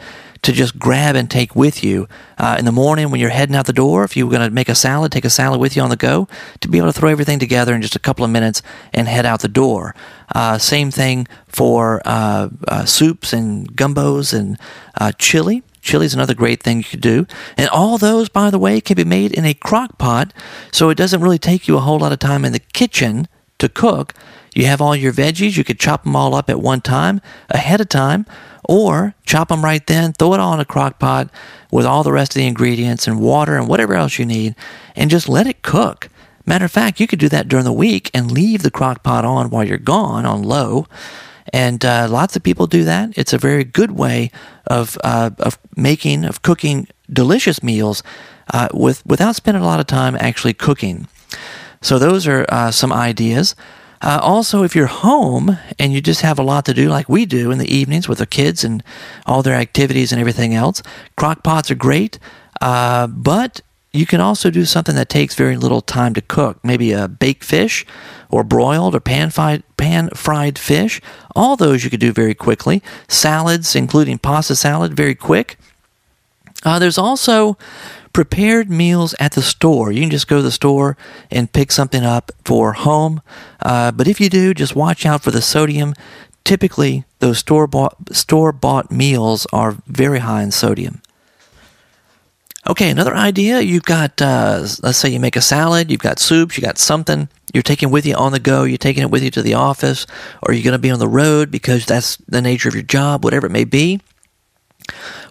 to just grab and take with you uh, in the morning when you're heading out the door. If you're going to make a salad, take a salad with you on the go to be able to throw everything together in just a couple of minutes and head out the door. Uh, same thing for uh, uh soups and gumbos and uh, chili. Chili is another great thing you could do. And all those, by the way, can be made in a crock pot, so it doesn't really take you a whole lot of time in the kitchen to cook. You have all your veggies, you could chop them all up at one time, ahead of time, or chop them right then, throw it all in a crock pot with all the rest of the ingredients and water and whatever else you need, and just let it cook. Matter of fact, you could do that during the week and leave the crock pot on while you're gone on low and uh, lots of people do that. It's a very good way of uh, of making of cooking delicious meals uh, with without spending a lot of time actually cooking. So those are uh, some ideas. Uh, also, if you're home and you just have a lot to do, like we do in the evenings with the kids and all their activities and everything else, crock pots are great. Uh, but you can also do something that takes very little time to cook, maybe a baked fish or broiled or pan fried, pan fried fish. All those you could do very quickly. Salads, including pasta salad, very quick. Uh, there's also prepared meals at the store. You can just go to the store and pick something up for home. Uh, but if you do, just watch out for the sodium. Typically, those store bought store bought meals are very high in sodium. Okay, another idea. You've got, uh, let's say you make a salad, you've got soups, you got something you're taking with you on the go, you're taking it with you to the office, or you're going to be on the road because that's the nature of your job, whatever it may be.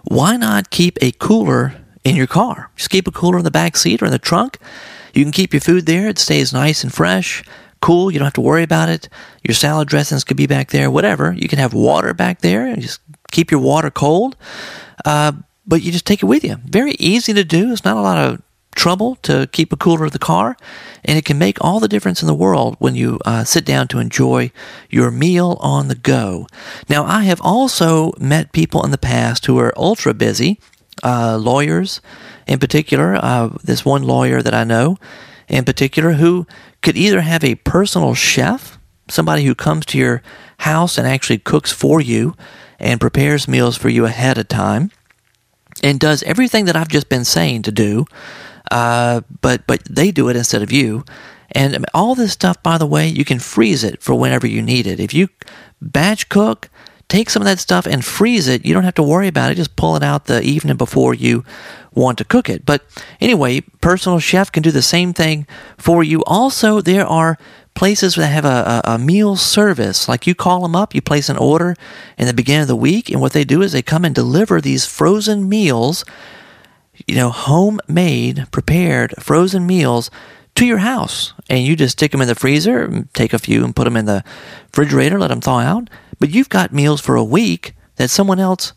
Why not keep a cooler in your car? Just keep a cooler in the back seat or in the trunk. You can keep your food there, it stays nice and fresh, cool, you don't have to worry about it. Your salad dressings could be back there, whatever. You can have water back there and just keep your water cold. Uh, but you just take it with you. Very easy to do. It's not a lot of trouble to keep a cooler in the car, and it can make all the difference in the world when you uh, sit down to enjoy your meal on the go. Now, I have also met people in the past who are ultra busy, uh, lawyers in particular. Uh, this one lawyer that I know in particular who could either have a personal chef, somebody who comes to your house and actually cooks for you and prepares meals for you ahead of time and does everything that I've just been saying to do, uh, but but they do it instead of you. And all this stuff, by the way, you can freeze it for whenever you need it. If you batch cook, take some of that stuff and freeze it. You don't have to worry about it. Just pull it out the evening before you want to cook it. But anyway, personal chef can do the same thing for you. Also, there are places that have a, a, meal service. Like you call them up, you place an order in the beginning of the week, and what they do is they come and deliver these frozen meals, you know, homemade, prepared frozen meals to your house. And you just stick them in the freezer, take a few and put them in the refrigerator, let them thaw out. But you've got meals for a week that someone else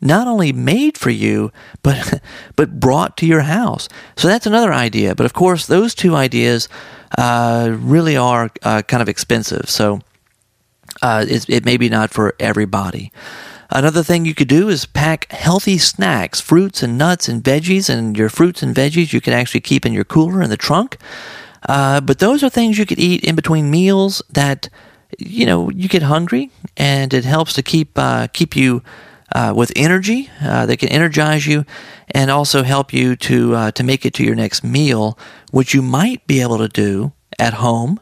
not only made for you, but [laughs] but brought to your house. So that's another idea. But of course, those two ideas uh, really are uh, kind of expensive. So uh, it, it may be not for everybody. Another thing you could do is pack healthy snacks, fruits and nuts and veggies, and your fruits and veggies you can actually keep in your cooler in the trunk. Uh, but those are things you could eat in between meals that you know you get hungry, and it helps to keep uh, keep you uh, with energy. Uh, they can energize you and also help you to uh, to make it to your next meal, which you might be able to do at home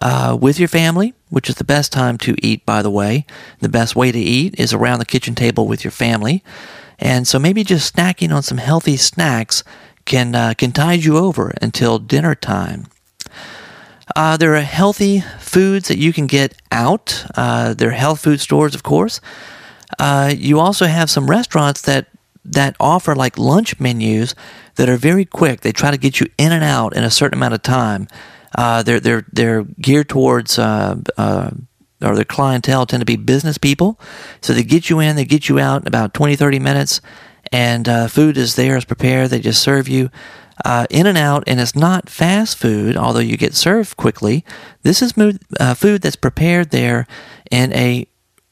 uh, with your family, which is the best time to eat. By the way, the best way to eat is around the kitchen table with your family, and so maybe just snacking on some healthy snacks can uh, can tide you over until dinner time. Uh, there are healthy foods that you can get out. Uh, there are health food stores, of course. Uh, you also have some restaurants that that offer like lunch menus that are very quick. They try to get you in and out in a certain amount of time. Uh, they're they're they're geared towards uh, uh, or their clientele tend to be business people, so they get you in, they get you out in about 20, 30 minutes, and uh, food is there, is prepared. They just serve you. Uh, in and out, and it's not fast food, although you get served quickly. This is food that's prepared there in a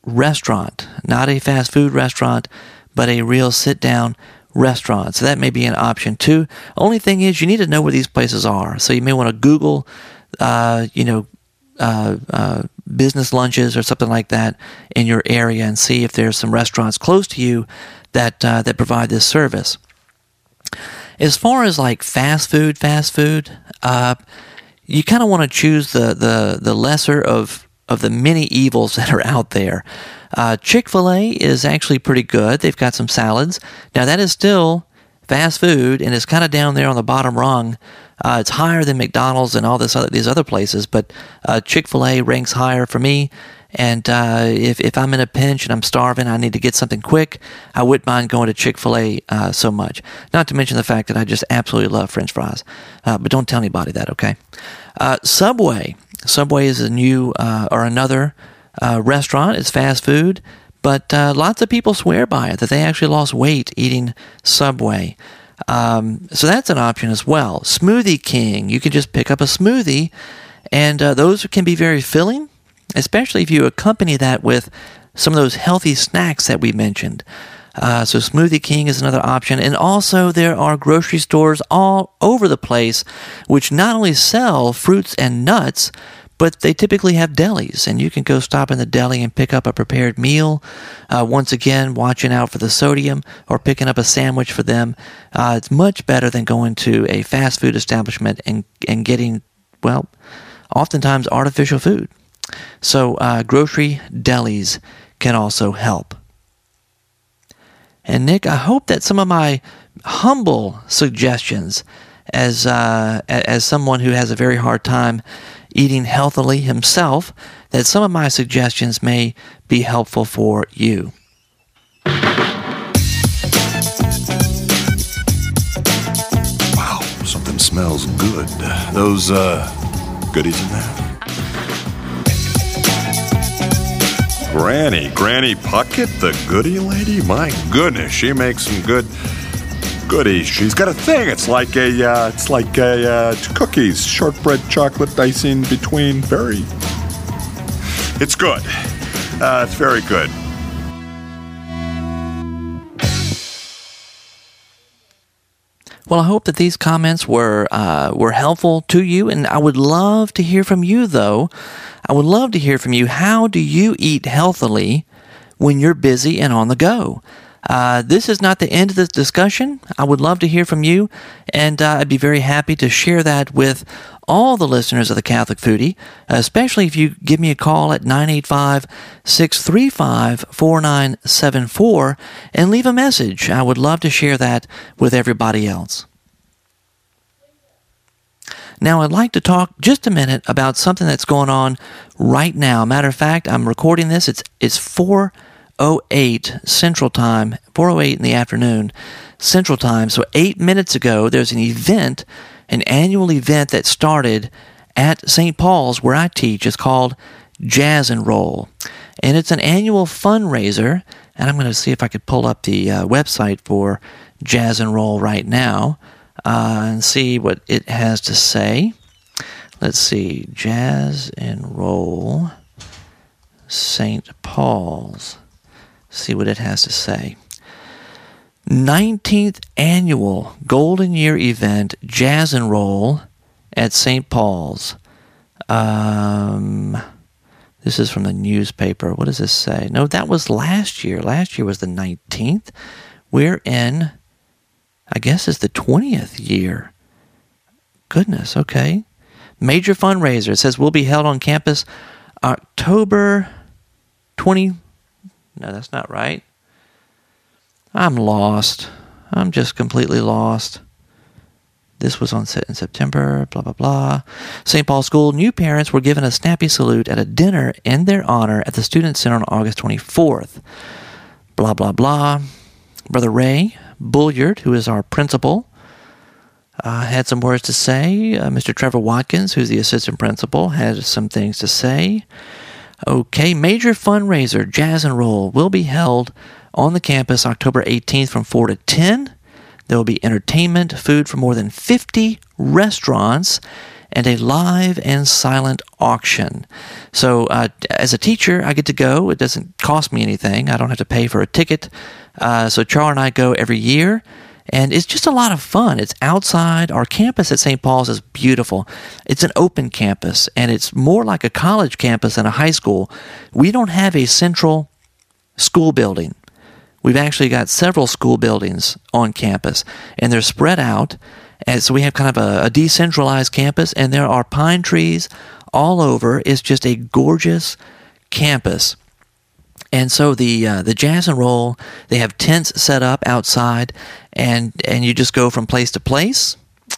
restaurant, not a fast food restaurant, but a real sit down restaurant. So that may be an option too. Only thing is, you need to know where these places are. So you may want to Google, uh, you know, uh, uh, business lunches or something like that in your area and see if there's some restaurants close to you that uh, that provide this service. As far as like fast food, fast food, uh, you kind of want to choose the, the the lesser of of the many evils [laughs] that are out there. Uh, Chick fil A is actually pretty good. They've got some salads. Now, that is still fast food and it's kind of down there on the bottom rung. Uh, it's higher than McDonald's and all this other, these other places, but uh, Chick fil A ranks higher for me. And uh, if, if I'm in a pinch and I'm starving, I need to get something quick, I wouldn't mind going to Chick fil A uh, so much. Not to mention the fact that I just absolutely love french fries. Uh, but don't tell anybody that, okay? Uh, Subway Subway is a new uh, or another uh, restaurant. It's fast food, but uh, lots of people swear by it that they actually lost weight eating Subway. Um, so that's an option as well. Smoothie King, you can just pick up a smoothie And uh, those can be very filling, especially if you accompany that with some of those healthy snacks that we mentioned. Uh, so Smoothie King is another option. And also there are grocery stores all over the place which not only sell fruits and nuts, but they typically have delis, and you can go stop in the deli and pick up a prepared meal. Uh, once again, watching out for the sodium or picking up a sandwich for them. Uh, it's much better than going to a fast food establishment and, and getting, well, oftentimes artificial food. So, uh, grocery delis can also help. And Nick, I hope that some of my humble suggestions, as uh, as someone who has a very hard time eating healthily himself, that some of my suggestions may be helpful for you. Wow, something smells good. Those uh, goodies in there. Granny, Granny Puckett, the goody lady? My goodness, she makes some good goodies. She's got a thing. It's like a, uh, it's like a uh, cookies, shortbread chocolate icing between. Very, it's good. Uh, it's very good. Well, I hope that these comments were uh, were helpful to you, and I would love to hear from you. Though, I would love to hear from you. How do you eat healthily when you're busy and on the go? Uh, this is not the end of this discussion. I would love to hear from you, and uh, I'd be very happy to share that with all the listeners of the Catholic Foodie, especially if you give me a call at 985 635 4974 and leave a message. I would love to share that with everybody else. Now, I'd like to talk just a minute about something that's going on right now. Matter of fact, I'm recording this. It's it's 4:08 Central Time, 4:08 in the afternoon Central Time. So 8 minutes ago, there's an event an annual event that started at St. Paul's where I teach. It's called Jazz and Roll. And it's an annual fundraiser. And I'm going to see if I could pull up the uh, website for Jazz and Roll right now uh, and see what it has to say. Let's see. Jazz and Roll St. Paul's. See what it has to say. 19th annual Golden Year event, Jazz and Roll at St. Paul's. Um, this is from the newspaper. What does this say? No, that was last year. Last year was the 19th. We're in, I guess it's the 20th year. Goodness, okay. Major fundraiser. It says will be held on campus October 20. No, that's not right. I'm lost. I'm just completely lost. This was on set in September, blah, blah, blah. St. Paul School, new parents were given a snappy salute at a dinner in their honor at the Student Center on August 24th. Blah, blah, blah. Brother Ray Bulliard, who is our principal, uh, had some words to say. Uh, Mr. Trevor Watkins, who's the assistant principal, had some things to say. Okay, major fundraiser, Jazz and Roll, will be held on the campus October 18th from 4 to 10. There will be entertainment, food from more than 50 restaurants, and a live and silent auction. So, uh, as a teacher, I get to go. It doesn't cost me anything. I don't have to pay for a ticket. Uh, so, Char and I go every year, and it's just a lot of fun. It's outside. Our campus at St. Paul's is beautiful. It's an open campus, and it's more like a college campus than a high school. We don't have a central school building. We've actually got several school buildings on campus, and they're spread out. And so we have kind of a, a decentralized campus, and there are pine trees all over. It's just a gorgeous campus. And so the uh, the jazz and roll, they have tents set up outside, and and you just go from place to place.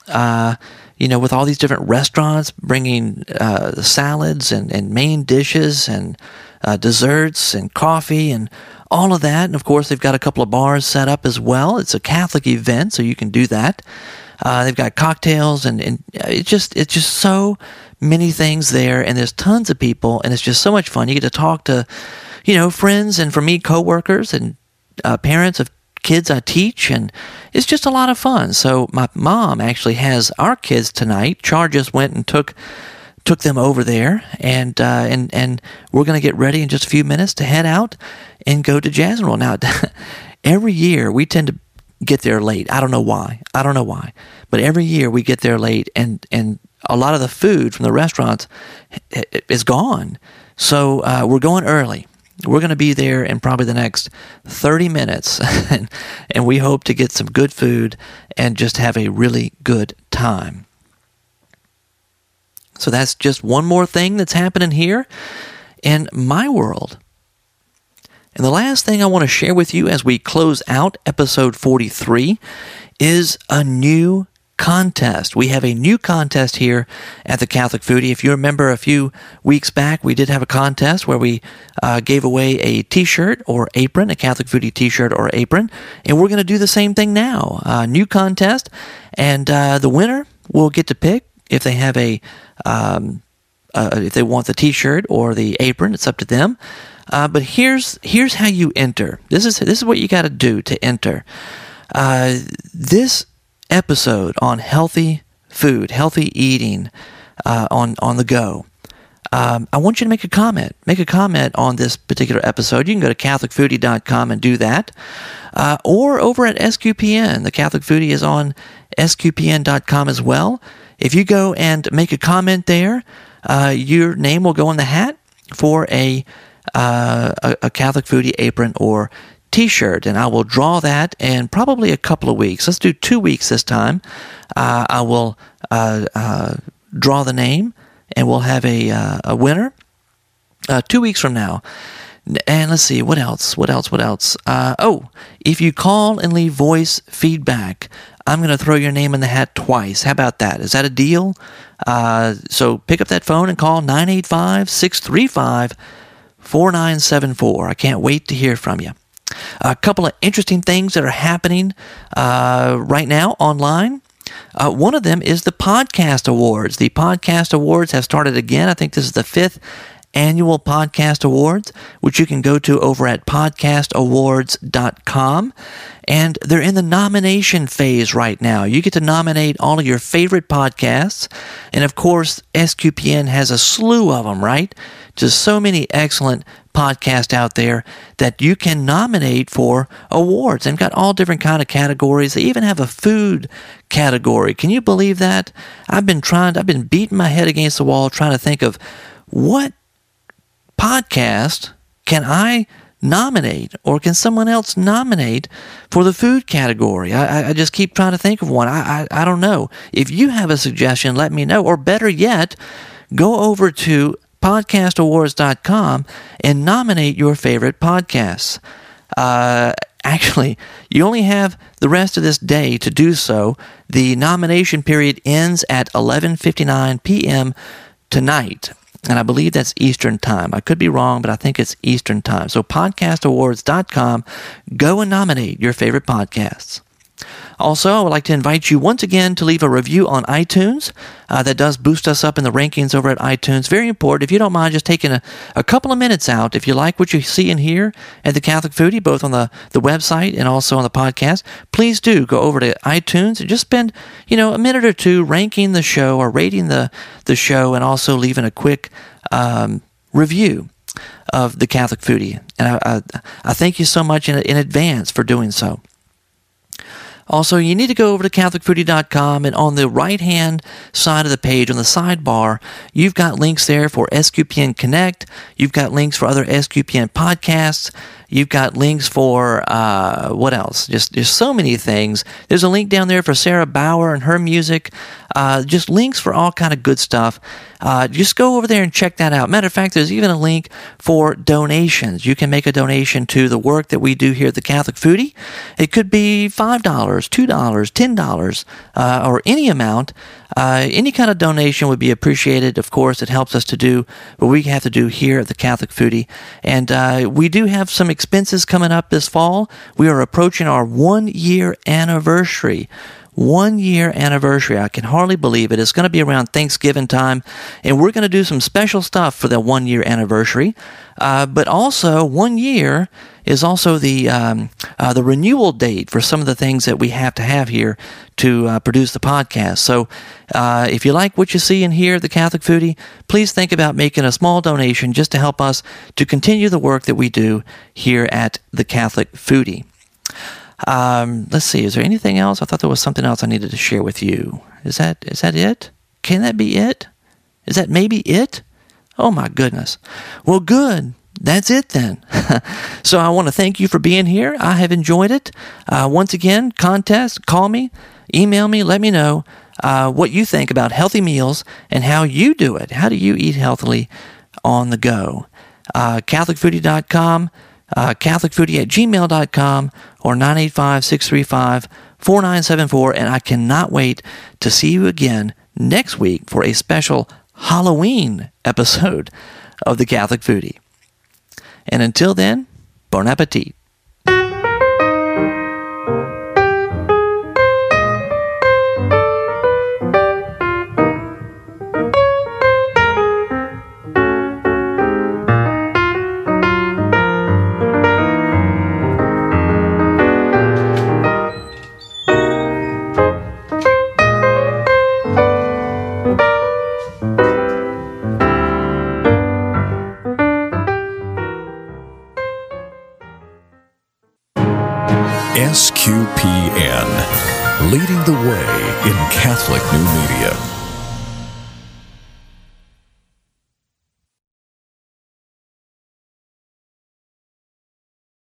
Uh, you know, with all these different restaurants bringing uh, salads and, and main dishes and uh, desserts and coffee and all of that. And of course, they've got a couple of bars set up as well. It's a Catholic event, so you can do that. Uh, they've got cocktails and, and it's just it's just so many things there, and there's tons of people, and it's just so much fun. You get to talk to, you know, friends, and for me, coworkers and uh, parents of kids I teach, and it's just a lot of fun. So my mom actually has our kids tonight. Char just went and took took them over there, and uh, and and we're going to get ready in just a few minutes to head out and go to Jazz and Roll. Now, [laughs] every year we tend to get there late. I don't know why. I don't know why, but every year we get there late, and and a lot of the food from the restaurants is gone. So uh, we're going early. We're going to be there in probably the next 30 minutes, [laughs] and, and we hope to get some good food and just have a really good time. So that's just one more thing that's happening here in my world. And the last thing I want to share with you as we close out episode 43 is a new contest. We have a new contest here at the Catholic Foodie. If you remember a few weeks back, we did have a contest where we uh, gave away a t shirt or apron, a Catholic Foodie t shirt or apron. And we're going to do the same thing now. Uh, new contest. And uh, the winner will get to pick if they have a. Um, uh, if they want the T-shirt or the apron, it's up to them. Uh, but here's here's how you enter. This is this is what you got to do to enter. Uh, this episode on healthy food, healthy eating uh, on on the go. Um, I want you to make a comment. Make a comment on this particular episode. You can go to CatholicFoodie.com and do that. Uh, or over at SQPN. The Catholic Foodie is on SQPN.com as well. If you go and make a comment there, uh, your name will go in the hat for a, uh, a, a Catholic Foodie apron or T-shirt, and I will draw that in probably a couple of weeks. Let's do two weeks this time. Uh, I will uh, uh, draw the name, and we'll have a uh, a winner two weeks from now. And let's see what else. What else? What else? oh, if you call and leave voice feedback, I'm going to throw your name in the hat twice. How about that? Is that a deal? Uh, so pick up that phone and call 985 635 4974. I can't wait to hear from you. A couple of interesting things that are happening uh, right now online. Uh, one of them is the Podcast Awards. The Podcast Awards have started again. I think this is the fifth annual podcast awards, which you can go to over at podcastawards.com. And they're in the nomination phase right now. You get to nominate all of your favorite podcasts. And of course, SQPN has a slew of them, right? Just so many excellent podcasts out there that you can nominate for awards. They've got all different kind of categories. They even have a food category. Can you believe that? I've been trying, I've been beating my head against the wall trying to think of what podcast can I nominate or can someone else nominate for the food category? I, I just keep trying to think of one. I, I, I don't know. If you have a suggestion, let me know. Or better yet, go over to podcastawards.com and nominate your favorite podcasts. Uh, actually, you only have the rest of this day to do so. The nomination period ends at 11:59 p.m. tonight and I believe that's Eastern Time. I could be wrong, but I think it's Eastern Time. So podcastawards.com, go and nominate your favorite podcasts. Also, I would like to invite you once again to leave a review on iTunes. Uh, that does boost us up in the rankings over at iTunes. Very important. If you don't mind just taking a, a couple of minutes out, if you like what you see and hear at the Catholic Foodie, both on the, the website and also on the podcast, please do go over to iTunes and just spend, you know, a minute or two ranking the show or rating the, the show and also leaving a quick um, review of the Catholic Foodie. And I, I, I thank you so much in, in advance for doing so. Also, you need to go over to CatholicFoodie.com and on the right hand side of the page, on the sidebar, you've got links there for SQPN Connect. You've got links for other SQPN podcasts. You've got links for uh, what else? Just just so many things. There's a link down there for Sarah Bauer and her music. Uh, just links for all kind of good stuff. Uh, just go over there and check that out. Matter of fact, there's even a link for donations. You can make a donation to the work that we do here at the Catholic Foodie. It could be five dollars, two dollars, ten dollars, uh, or any amount. Uh, any kind of donation would be appreciated. Of course, it helps us to do what we have to do here at the Catholic Foodie. And uh, we do have some expenses coming up this fall. We are approaching our one year anniversary one year anniversary. I can hardly believe it. It's going to be around Thanksgiving time, and we're going to do some special stuff for the one year anniversary. Uh, but also, one year is also the um, uh, the renewal date for some of the things that we have to have here to uh, produce the podcast. So, uh, if you like what you see and hear, the Catholic Foodie, please think about making a small donation just to help us to continue the work that we do here at the Catholic Foodie. Um, let's see. Is there anything else? I thought there was something else I needed to share with you. Is that is that it? Can that be it? Is that maybe it? Oh my goodness. Well, good. That's it then. [laughs] so I want to thank you for being here. I have enjoyed it. Uh, once again, contest, call me, email me, let me know uh, what you think about healthy meals and how you do it. How do you eat healthily on the go? Uh, CatholicFoodie.com, uh, CatholicFoodie at gmail.com, or 985 635 4974. And I cannot wait to see you again next week for a special Halloween episode of The Catholic Foodie. And until then, bon appetit. Catholic new.